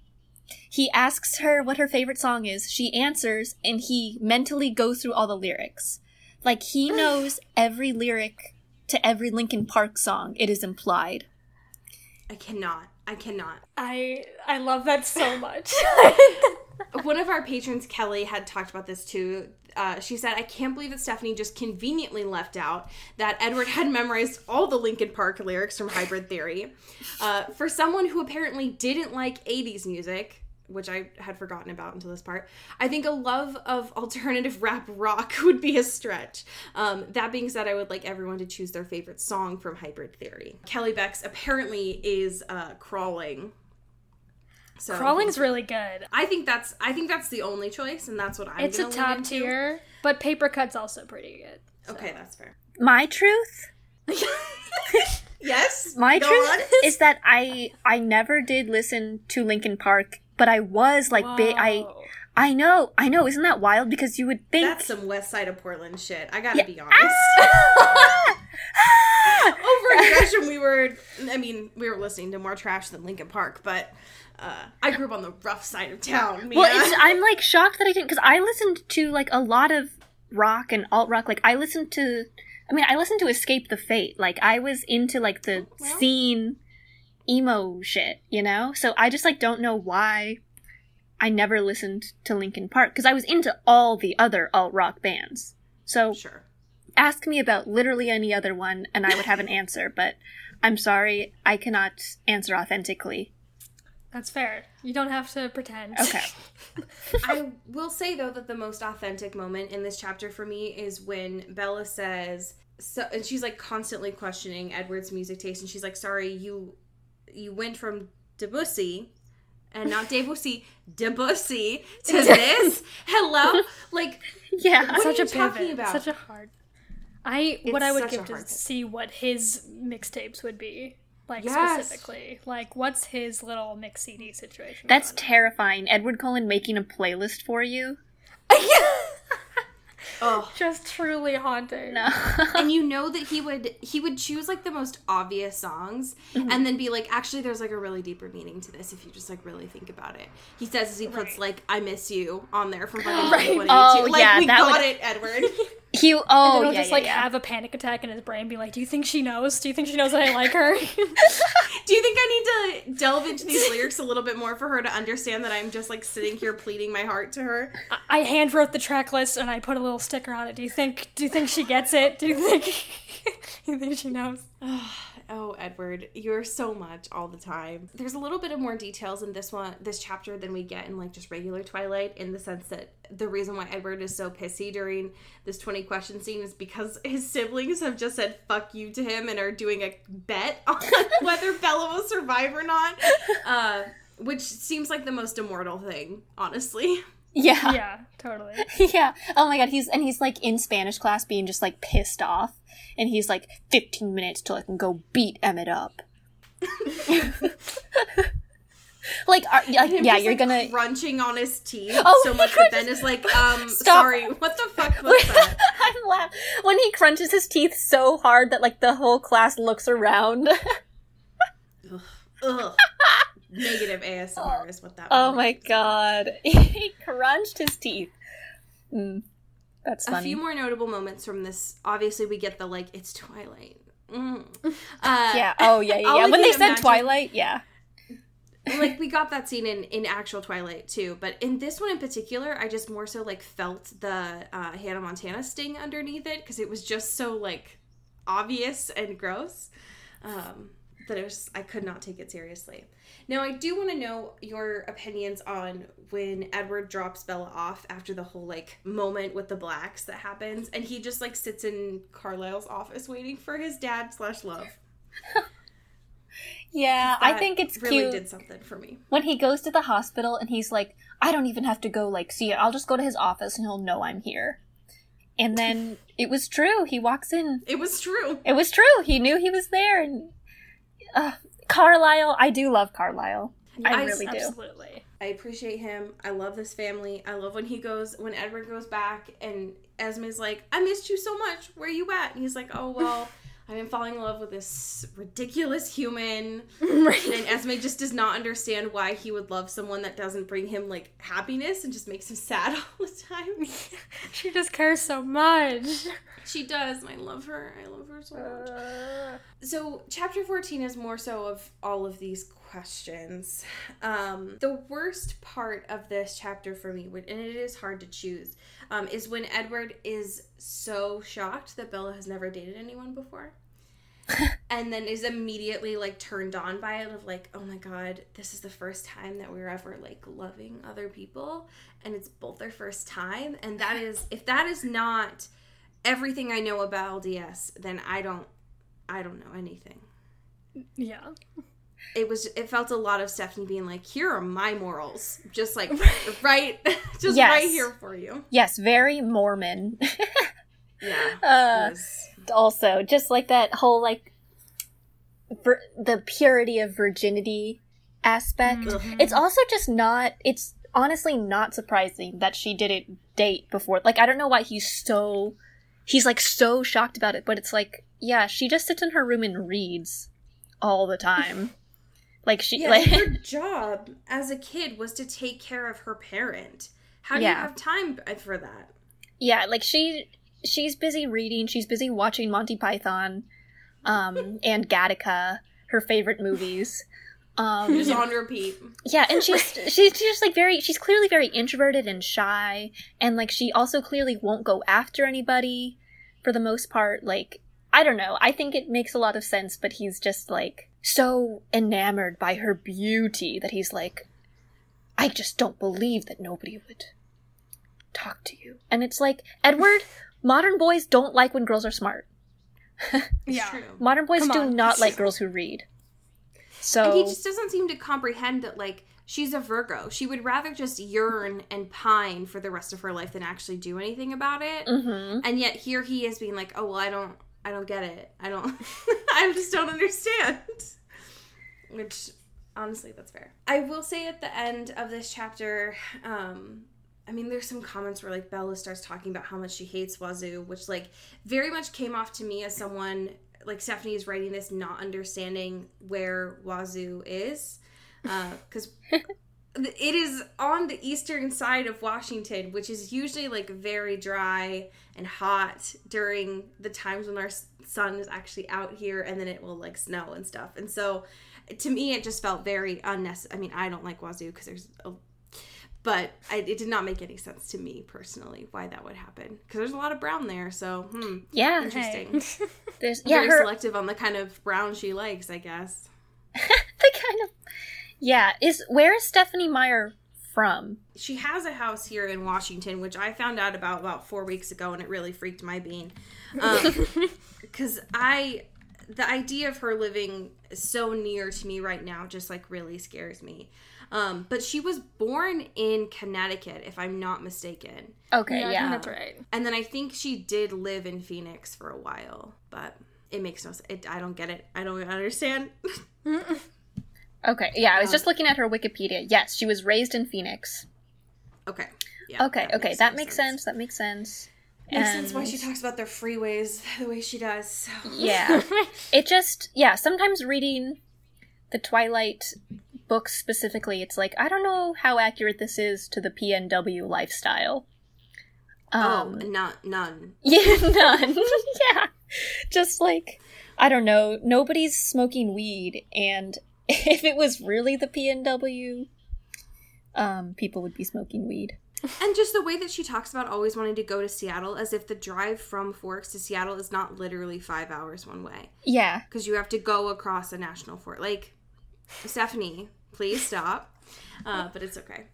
He asks her what her favorite song is. She answers, and he mentally goes through all the lyrics. Like he knows every lyric to every Linkin Park song. It is implied. I cannot. I cannot. I I love that so much. One of our patrons, Kelly, had talked about this too. Uh, she said, I can't believe that Stephenie just conveniently left out that Edward had memorized all the Linkin Park lyrics from Hybrid Theory. Uh, for someone who apparently didn't like 80s music, which I had forgotten about until this part, I think a love of alternative rap rock would be a stretch. Um, that being said, I would like everyone to choose their favorite song from Hybrid Theory. Kelly Bex apparently is uh, crawling. So Crawling's really good. I think that's I think that's the only choice, and that's what I'm. It's a top into. tier, but paper cut's also pretty good. Okay, that's fair. My truth Yes, My go truth on. is that I I never did listen to Linkin Park, but I was like big. I I know, I know. Isn't that wild? Because you would think. That's some West Side of Portland shit. I gotta Yeah. be honest. Over in Gresham, we were. I mean, we were listening to more trash than Linkin Park, but uh, I grew up on the rough side of town. Mia. well, it's, I'm like shocked that I didn't because I listened to like a lot of rock and alt rock. Like I listened to. I mean, I listened to Escape the Fate. Like I was into like the well. scene emo shit, you know. So I just like don't know why I never listened to Linkin Park because I was into all the other alt rock bands. So sure. ask me about literally any other one and I would have an answer, but I'm sorry, I cannot answer authentically. That's fair. You don't have to pretend. Okay. I will say though that the most authentic moment in this chapter for me is when Bella says so and she's like constantly questioning Edward's music taste and she's like sorry you you went from Debussy and not Debussy Debussy to this hello like Yeah. What such are a you talking pivot. about? Such a hard. I what I would give to hard pivot. see what his mixtapes would be like Yes. specifically. Like what's his little mix CD situation? That's terrifying. Edward Cullen making a playlist for you. oh just truly haunting. No. and you know that he would he would choose like the most obvious songs Mm-hmm. and then be like actually there's like a really deeper meaning to this if you just like really think about it he says as he puts Right. like i miss you on there from fucking Right. 2022 Oh, like yeah, we that got would- it edward he And oh then he'll yeah, just yeah, like yeah. have a panic attack in his brain, be like, "Do you think she knows? Do you think she knows that I like her?" do you think i need to delve into these lyrics a little bit more for her to understand that i'm just like sitting here pleading my heart to her I hand wrote the track list and I put a little sticker on it. Do you think? Do you think she gets it? Do you think? you think she knows? Oh, Edward, you're so much all the time. There's a little bit of more details in this one, this chapter, than we get in like just regular Twilight. In the sense that the reason why Edward is so pissy during this 20 question scene is because his siblings have just said "fuck you" to him and are doing a bet on whether Bella will survive or not. Uh, which seems like the most immortal thing, honestly. Yeah. Yeah, totally. yeah. Oh my god, he's and he's like in Spanish class being just like pissed off. And he's like, 15 minutes till I can go beat Emmett up. like, are, like yeah, just, you're like, gonna. crunching on his teeth Oh so much God. that Ben is like, um, Stop. sorry, what the fuck was that? I'm laughing when he crunches his teeth so hard that like the whole class looks around. Ugh. Negative ASMR is what that oh was. my god, he crunched his teeth. Mm, that's A few more notable moments from this. Obviously, we get the like, it's Twilight. Mm. Uh, yeah. Oh yeah, yeah. yeah. When they said imagine- Twilight, yeah. like we got that scene in in actual Twilight too, but in this one in particular, I just more so like felt the uh, Hannah Montana sting underneath it because it was just so like obvious and gross um, that it was I could not take it seriously. Now I do want to know your opinions on when Edward drops Bella off after the whole like moment with the blacks that happens, and he just like sits in Carlisle's office waiting for his dad slash love. Yeah, I think it's really cute did something for me. when he goes to the hospital and he's like, I don't even have to go like see it. I'll just go to his office and he'll know I'm here. And then it was true. He walks in. It was true. It was true. He knew he was there. And uh, Carlisle, I do love Carlisle. I, I- really do. Absolutely. I appreciate him. I love this family. I love when he goes when Edward goes back and Esme's like, "I missed you so much. Where are you at?" And he's like, "Oh well, I've been falling in love with this ridiculous human." And Esme just does not understand why he would love someone that doesn't bring him like happiness and just makes him sad all the time. She just cares so much. she does, I love her. I love her so much. Uh, So, chapter 14 is more so of all of these questions. Um, the worst part of this chapter for me, and it is hard to choose, um, is when Edward is so shocked that Bella has never dated anyone before. and then is immediately like turned on by it of like oh my god this is the first time that we're ever like loving other people and it's both their first time and that is if that is not everything i know about lds then i don't i don't know anything yeah. It was it felt a lot of stephenie being like here are my morals just like right just Yes. right here for you Yes, very Mormon. yeah uh, also, just like that whole like vir- the purity of virginity aspect. Mhm. It's also just not. It's honestly not surprising that she didn't date before. Like, I don't know why he's so. He's like so shocked about it, but it's like, yeah, she just sits in her room and reads all the time. Like she, yeah, like, her job as a kid was to take care of her parent. How do you have time for that? yeah, like she, she's busy reading. She's busy watching Monty Python, um, and Gattaca, her favorite movies. Um, Just on repeat. Yeah, and she's she's just like very she's clearly very introverted and shy and like she also clearly won't go after anybody for the most part. Like I don't know. I think it makes a lot of sense, but he's just like so enamored by her beauty that he's like I just don't believe that nobody would talk to you. And it's like, Edward, modern boys don't like when girls are smart. Yeah. true. Modern boys Come do on. not like girls who read. So And he just doesn't seem to comprehend that, like, she's a Virgo. She would rather just yearn and pine for the rest of her life than actually do anything about it. Mhm. And yet here he is being like, "Oh well, I don't, I don't get it. I don't, I just don't understand." Which, honestly, that's fair. I will say at the end of this chapter, um, I mean, there's some comments where like Bella starts talking about how much she hates Wazzu, which like very much came off to me as someone like Stephenie is writing this not understanding where Wazzu is, because. it is on the eastern side of Washington, which is usually like very dry and hot during the times when our sun is actually out here, and then it will like snow and stuff. And so, to me, it just felt very unnecessary. I mean, I don't like Wazzu because there's, a, but I, it did not make any sense to me personally why that would happen because there's a lot of brown there. So, hmm, yeah, interesting. there's yeah, very her selective on the kind of brown she likes, I guess. the kind of yeah is where is stephenie meyer from she has a house here in Washington, which I found out about about four weeks ago, and it really freaked my bean. Because I, the idea of her living so near to me right now just like really scares me. Um, but she was born in Connecticut, if I'm not mistaken. okay Yeah, yeah, that's right. And then I think she did live in Phoenix for a while, but it makes no sense. I don't get it. I don't understand. okay yeah i was just looking at her wikipedia yes she was raised in phoenix okay. Yeah, okay okay that makes sense that makes sense Makes sense why And- she talks about their freeways the way she does. So. yeah it just yeah sometimes reading the twilight books specifically it's like i don't know how accurate this is to the pnw lifestyle Oh, um not none. Yeah, none. yeah. Just like, I don't know, nobody's smoking weed, and if it was really the PNW, um, people would be smoking weed. And just the way that she talks about always wanting to go to Seattle, as if the drive from Forks to Seattle is not literally five hours one way, Yeah. because you have to go across a national forest. Like, Stephenie, please stop. Uh, but it's okay.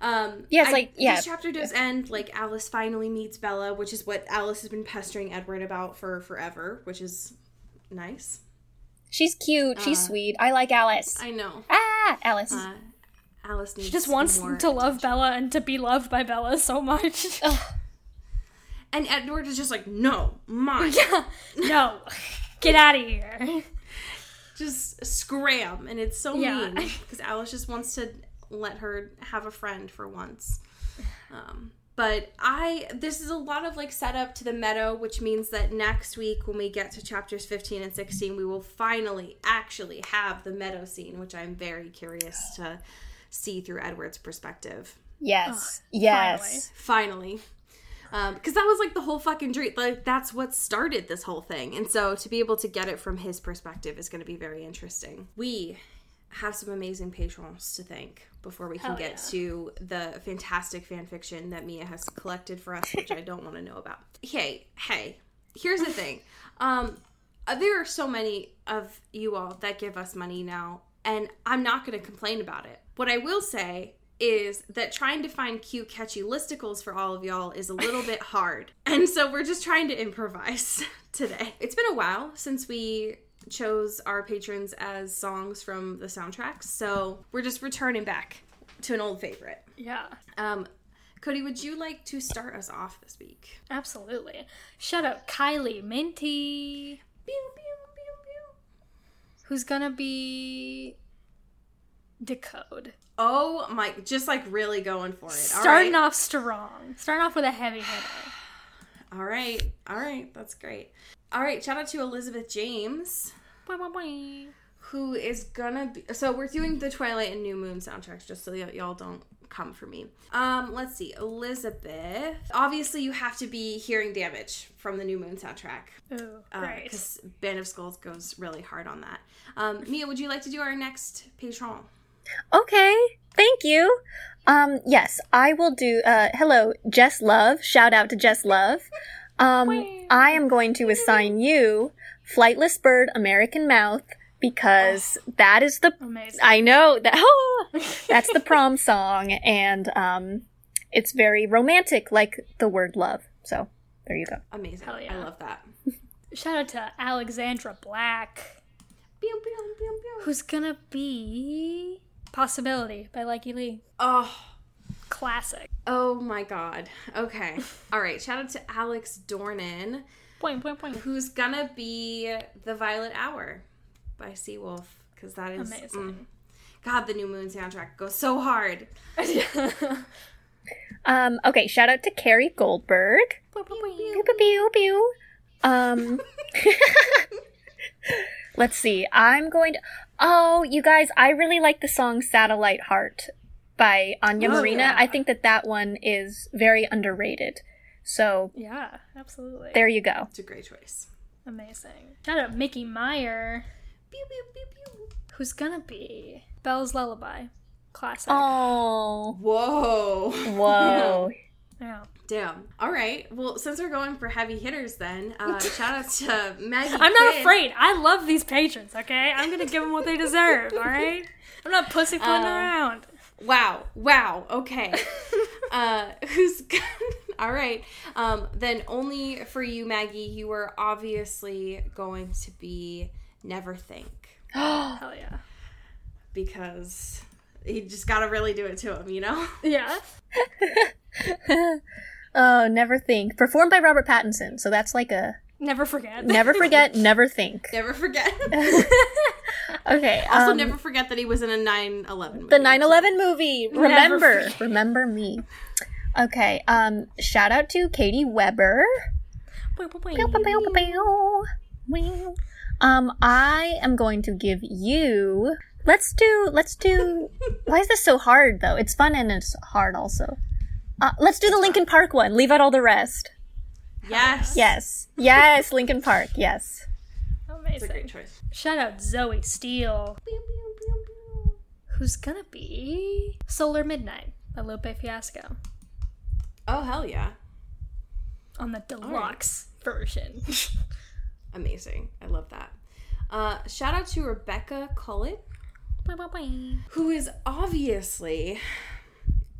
Um, Yeah, it's I- like- yeah. This chapter does end like Alice finally meets Bella, which is what Alice has been pestering Edward about for forever, which is nice. She's cute. She's sweet. I like Alice. I know. ah, Alice. Uh, Alice needs She just wants more to love. Bella and to be loved by Bella so much. And Edward is just like, no, mine. no, get out of here. just scram. And it's so Yeah. mean because Alice just wants to let her have a friend for once. Um, but I, this is a lot of like setup to the meadow, which means that next week when we get to chapters 15 and 16, we will finally actually have the meadow scene, which I'm very curious to see through Edward's perspective. yes. yes. finally because um, that was like the whole fucking dream like that's what started this whole thing and so to be able to get it from his perspective is going to be very interesting we have some amazing patrons to thank before we can Hell get yeah. to the fantastic fan fiction that mia has collected for us which i don't want to know about. Hey hey here's the thing. Um uh, there are so many of you all that give us money now and i'm not going to complain about it. What i will say is that trying to find cute catchy listicles for all of y'all is a little bit hard. And so we're just trying to improvise today. It's been a while since we chose our patrons as songs from the soundtracks so we're just returning back to an old favorite Yeah, um cody would you like to start us off this week absolutely. Shout out Kylie Minty, Pew, pew, pew, pew. who's gonna be Decode. oh my just like really going for it Starting right. off strong. Starting off with a heavy hitter. All right. All right. That's great. All right. Shout out to Elizabeth James, Boing, boing, boing. who is gonna be. So we're doing the Twilight and New Moon soundtracks, just so y- y'all don't come for me. Um, let's see. Elizabeth. Obviously, you have to be hearing damage from the New Moon soundtrack. Ooh, great. Because Band of Skulls goes really hard on that. Um, Mia, would you like to do our next patron? Okay. Thank you. Um, yes, I will do, uh, hello, Jess Love. Shout out to Jess Love. Um, I am going to assign you Flightless Bird American Mouth because that is the, Amazing. I know that, oh, that's the prom song and, um, it's very romantic like the word love. So there you go. Amazing. Hell yeah. I love that. Shout out to Alexandra Black, Pew, pew, pew, pew. who's gonna be Possibility by Lykke Li. Oh, Classic. Oh my god. Okay. All right. Shout out to Alex Dornan, Point, point, point. who's gonna be the Violet Hour by Sea Wolf, because that is Amazing. mm. God. The New Moon soundtrack goes so hard. Um, okay, shout out to Carrie Goldberg. Boing, boing, boing. Pew, pew, pew, pew. Um, let's see. I'm going to. Oh, you guys, I really like the song "Satellite Heart" by Anya Oh, Marina. yeah. I think that that one is very underrated. So Yeah, absolutely. there you go. It's a great choice. Amazing. Shout out Mickey Meyer, Pew, pew, pew, pew. who's gonna be Bella's Lullaby. Classic. Oh, Whoa. whoa. Yeah. Damn. All right. Well, since we're going for heavy hitters, then uh, shout out to Maggie. I'm not Quinn. afraid. I love these patrons, okay? I'm gonna give them what they deserve, alright? I'm not pussyfooting Uh, around. Wow. Wow. Okay. uh, who's good? all right? Um, then only for you, Maggie. You were obviously going to be never think Oh, Hell yeah. because you just got to really do it to him, you know. Yeah. oh, never think. Performed by Robert Pattinson. So that's like a Never forget. never forget, never think. Never forget. Okay. also, um, never forget that he was in a 9/11 movie. the 9/11 movie. Remember, remember me. Okay. Um, shout out to Katie Weber. Um, I am going to give you. Let's do. Let's do. Why is this so hard though? It's fun and it's hard also. Uh, let's do the Linkin Park one. Leave out all the rest. Yes. Yes. Yes, Linkin Park. Yes. It's a great choice. Shout out Zoe Steele, who's gonna be Solar Midnight by Lupe Fiasco Oh hell yeah! on the deluxe version. Amazing. I love that. Uh, shout out to Rebecca Cullett, Boing, boing, boing. who is obviously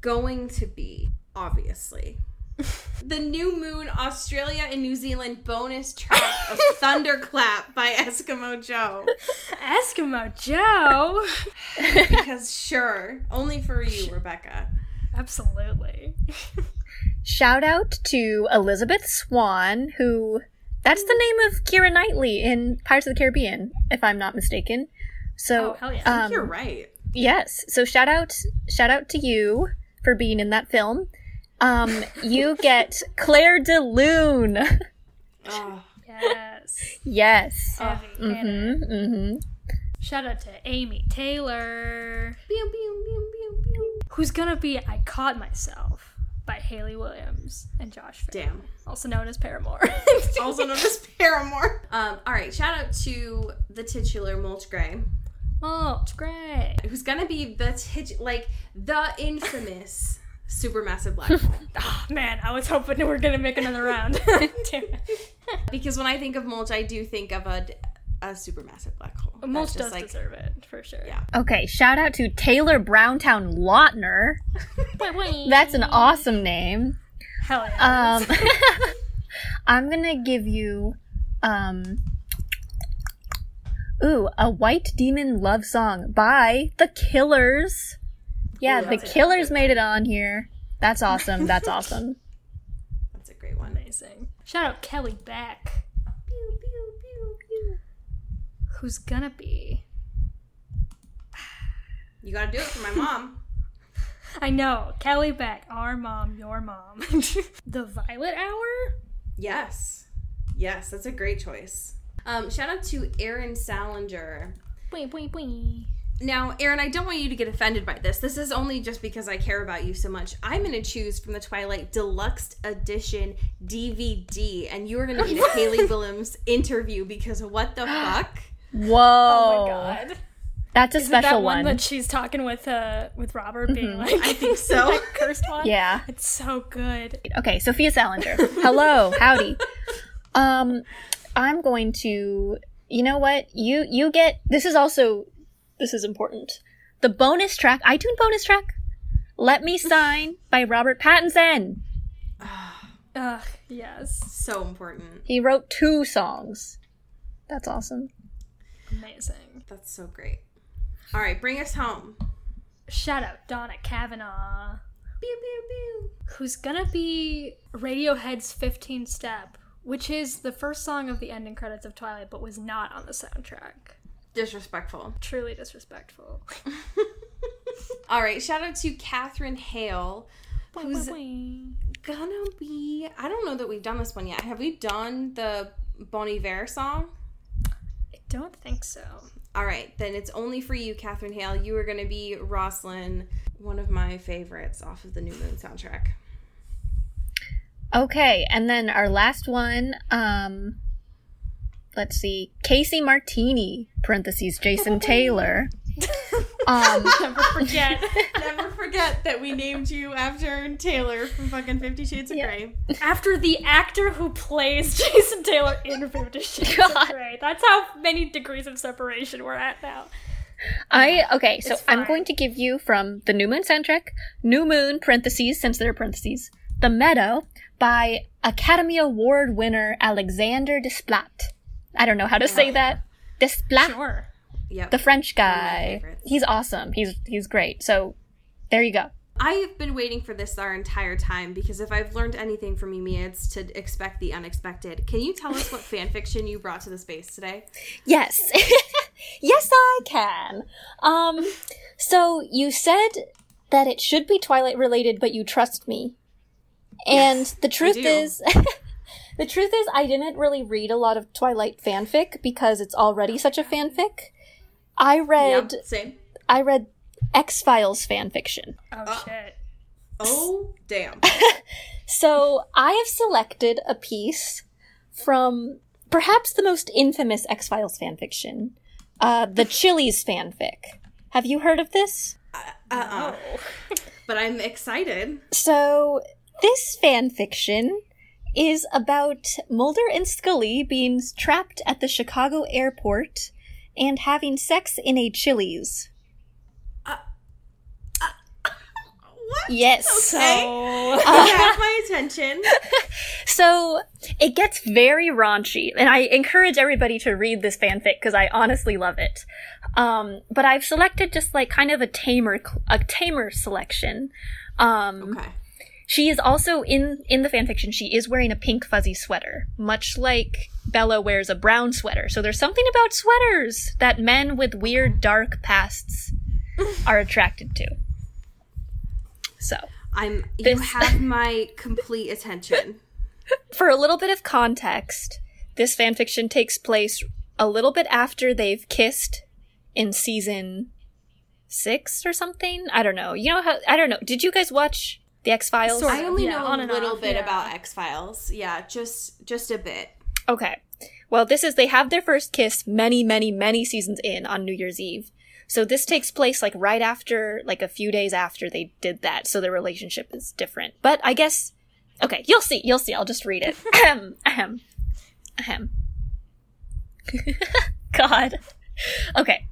going to be obviously the New Moon Australia and New Zealand bonus track of Thunderclap by Eskimo Joe. Eskimo Joe. Because sure, only for you, Rebecca. Absolutely. Shout out to Elizabeth Swan, who that's the name of Keira Knightley in Pirates of the Caribbean, if I'm not mistaken. So Oh, hell yeah. um, You're right. Yes. So shout out shout out to you for being in that film. Um, you get Clair de Lune. Oh, Yes. yes. Heavy hitter. Mm-hmm. Mm-hmm. Shout out to Amy Taylor, pew, pew, pew, pew, pew. who's gonna be I Caught Myself by Hayley Williams and Josh Fair, Damn. also known as Paramore. Also known as Paramore. Um, all right, shout out to the titular Mulch Gray, Mulch Gray. who's gonna be the tit- like the infamous supermassive black hole. Oh, man, I was hoping we were gonna make another round. Damn it. because when I think of mulch, I do think of a a supermassive black hole. That's Mulch does like- deserve it for sure. Yeah. Okay. Shout out to Taylor Browntown Lautner. That's an awesome name. Hell yeah. Um, I'm gonna give you, um, ooh, a White Demon love song by The Killers. Yeah, Ooh, The Killers made it on here. That's awesome. That's awesome. That's a great one. Amazing. Shout out Kelly Beck, Pew, pew, pew, pew. who's gonna be. You gotta do it for my mom. I know, Kelly Beck, our mom, your mom. the Violet Hour? Yes. Yes, that's a great choice. Um, shout out to Aaron Salinger. Bwee, bwee, bwee. Now, Aaron, I don't want you to get offended by this. This is only just because I care about you so much. I'm going to choose from the Twilight Deluxe Edition DVD, and you are going to need a Hayley Williams interview because what the fuck? Whoa. Oh my god. That's a Is it special that one, one. that she's talking with uh with Robert being like I think so. that cursed one? yeah. It's so good. Okay, Sophia Salinger. Hello, howdy. Um, I'm going to. You know what? You you get. This is also. This is important. The bonus track, iTunes bonus track. Let Me Sign by Robert Pattinson. Ugh, yes. So important. He wrote two songs. That's awesome. Amazing. That's so great. All right, bring us home. Shout out Donna Kavanaugh, Pew, pew, pew. who's gonna be Radiohead's 15 Step, which is the first song of the ending credits of Twilight, but was not on the soundtrack. Disrespectful. Truly disrespectful. All right, shout out to Catherine Hale, who's Wee. gonna be. I don't know that we've done this one yet. Have we done the Bon Iver song? I don't think so. All right, then it's only for you, Catherine Hale. You are gonna be Roslyn, one of my favorites off of the New Moon soundtrack. Okay, and then our last one. Um, let's see. Casey Martini (parentheses Jason Taylor). Um, Never forget. Never forget that we named you after Taylor from fucking Fifty Shades of Yeah. Grey. After the actor who plays Jason Taylor in Fifty Shades God. of Grey. That's how many degrees of separation we're at now. I okay, so I'm going to give you from the New Moon soundtrack, New Moon parentheses since there are parentheses, The Meadow by Academy Award winner Alexander Desplat. I don't know how to say that. Desplat, Sure. Yep. the French guy. He's awesome. He's he's great. So there you go. I have been waiting for this our entire time because if I've learned anything from Mimi, it's to expect the unexpected. Can you tell us what fan fiction you brought to the space today? Yes. yes, I can. Um, so you said that it should be Twilight related, but you trust me. And Yes, the truth is, the truth is, I didn't really read a lot of Twilight fanfic because it's already such a fanfic. I read, Yep, same. I read X Files fanfiction. Oh uh, shit. Oh damn! So I have selected a piece from perhaps the most infamous X Files fanfiction, uh, the Chili's fanfic. Have you heard of this? Uh-uh. But I'm excited. So this fanfiction is about Mulder and Scully being trapped at the Chicago airport and having sex in a Chili's. What? Yes. Okay. Oh. You have my attention. So it gets very raunchy, and I encourage everybody to read this fanfic because I honestly love it. Um, but I've selected just like kind of a tamer, a tamer selection. Um, Okay. She is also in in the fanfiction. She is wearing a pink fuzzy sweater, much like Bella wears a brown sweater. So there's something about sweaters that men with weird dark pasts are attracted to. So, I'm you This- have my complete attention. for a little bit of context, this fanfiction takes place a little bit after they've kissed in season six or something. I don't know. You know how? I don't know. Did you guys watch the X Files? Sort I only yeah, know on a little off, bit yeah. about X Files. Yeah, just just a bit. Okay. Well, this is they have their first kiss many, many, many seasons in on New Year's Eve. So this takes place like right after, like a few days after they did that. So their relationship is different. But I guess, okay, you'll see, you'll see. I'll just read it. Ahem, ahem, ahem. God. Okay.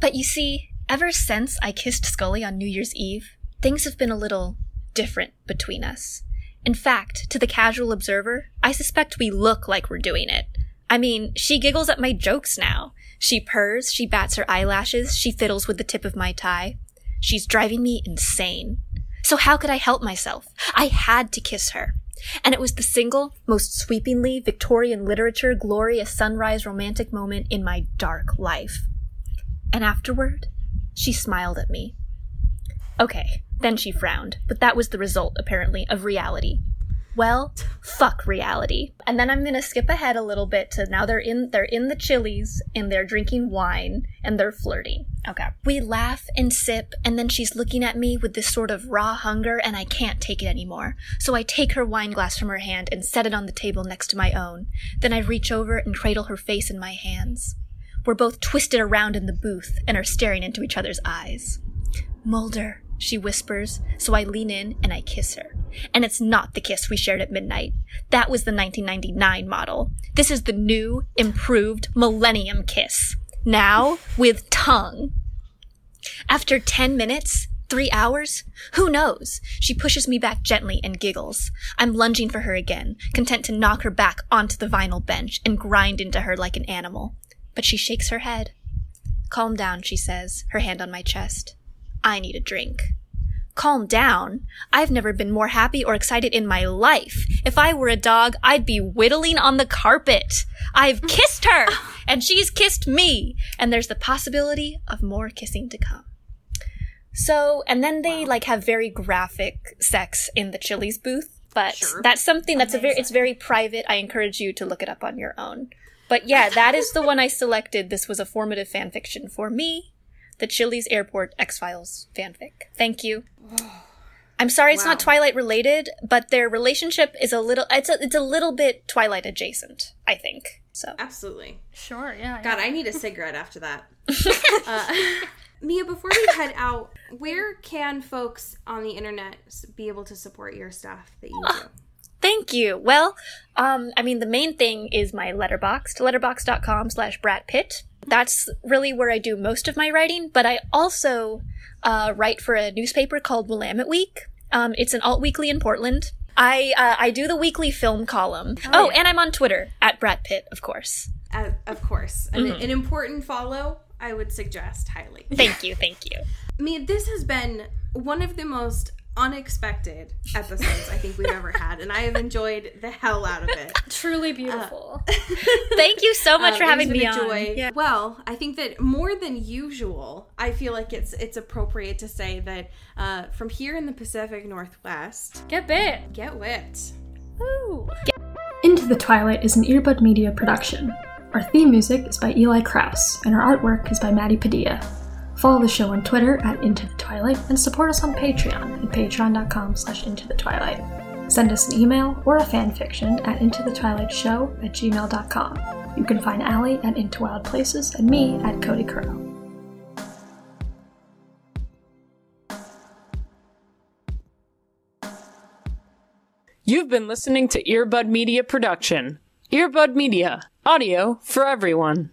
But you see, ever since I kissed Scully on New Year's Eve, things have been a little different between us. In fact, to the casual observer, I suspect we look like we're doing it. I mean, she giggles at my jokes now. She purrs, she bats her eyelashes, she fiddles with the tip of my tie. She's driving me insane. So how could I help myself? I had to kiss her. And it was the single, most sweepingly Victorian literature glorious sunrise romantic moment in my dark life. And afterward, she smiled at me. Okay, then she frowned, but that was the result, apparently, of reality. Well, fuck reality. And then I'm gonna skip ahead a little bit to now they're in they're in the Chili's and they're drinking wine and they're flirting. Okay. We laugh and sip, and then she's looking at me with this sort of raw hunger, and I can't take it anymore. So I take her wine glass from her hand and set it on the table next to my own. Then I reach over and cradle her face in my hands. We're both twisted around in the booth and are staring into each other's eyes. Mulder, she whispers, so I lean in and I kiss her. And it's not the kiss we shared at midnight. That was the 1999 model. This is the new, improved Millennium Kiss. Now with tongue. After 10 minutes, three hours, who knows? She pushes me back gently and giggles. I'm lunging for her again, content to knock her back onto the vinyl bench and grind into her like an animal. But she shakes her head. Calm down, she says, her hand on my chest. I need a drink. Calm down. I've never been more happy or excited in my life. If I were a dog, I'd be whittling on the carpet. I've kissed her, and she's kissed me, and there's the possibility of more kissing to come. So, and then they like have very graphic sex in the Chili's booth, but Sure. that's something that's a very it's very private. I encourage you to look it up on your own. But yeah, that is the one I selected. This was a formative fan fiction for me. The Chili's Airport X Files fanfic. Thank you. I'm sorry it's not Twilight related, but their relationship is a little it's a, it's a little bit Twilight adjacent, I think. So Absolutely. Sure, yeah. God, I need a cigarette after that. uh, Mia, before we head out, where can folks on the internet be able to support your stuff that you do? Thank you. Well, um, I mean, the main thing is my Letterboxd, to letterboxd.com slash bratpitt. That's really where I do most of my writing, but I also uh, write for a newspaper called Willamette Week. Um, it's an alt weekly in Portland. I uh, I do the weekly film column. Oh, and I'm on Twitter at Brat Pitt, of course. Uh, of course, an, an important follow. I would suggest highly. Thank you, thank you. Mia, this has been one of the most unexpected episodes I think we've ever had, and I have enjoyed the hell out of it. Truly beautiful. Thank you so much Um, for having me on. joy. Yeah. Well, I think that more than usual, I feel like it's it's appropriate to say that uh, from here in the Pacific Northwest, Get bit. get whipped. Woo. Into the Twilight is an Earbud Media production. Our theme music is by Eli Krauss, and our artwork is by Maddie Padilla. Follow the show on Twitter at Into the Twilight and support us on Patreon at patreon.com slash into the twilight. Send us an email or a fanfiction at into the twilight show at gmail.com. You can find Allie at Into Wild Places and me at Cody Crow. You've been listening to Earbud Media Production. Earbud Media, audio for everyone.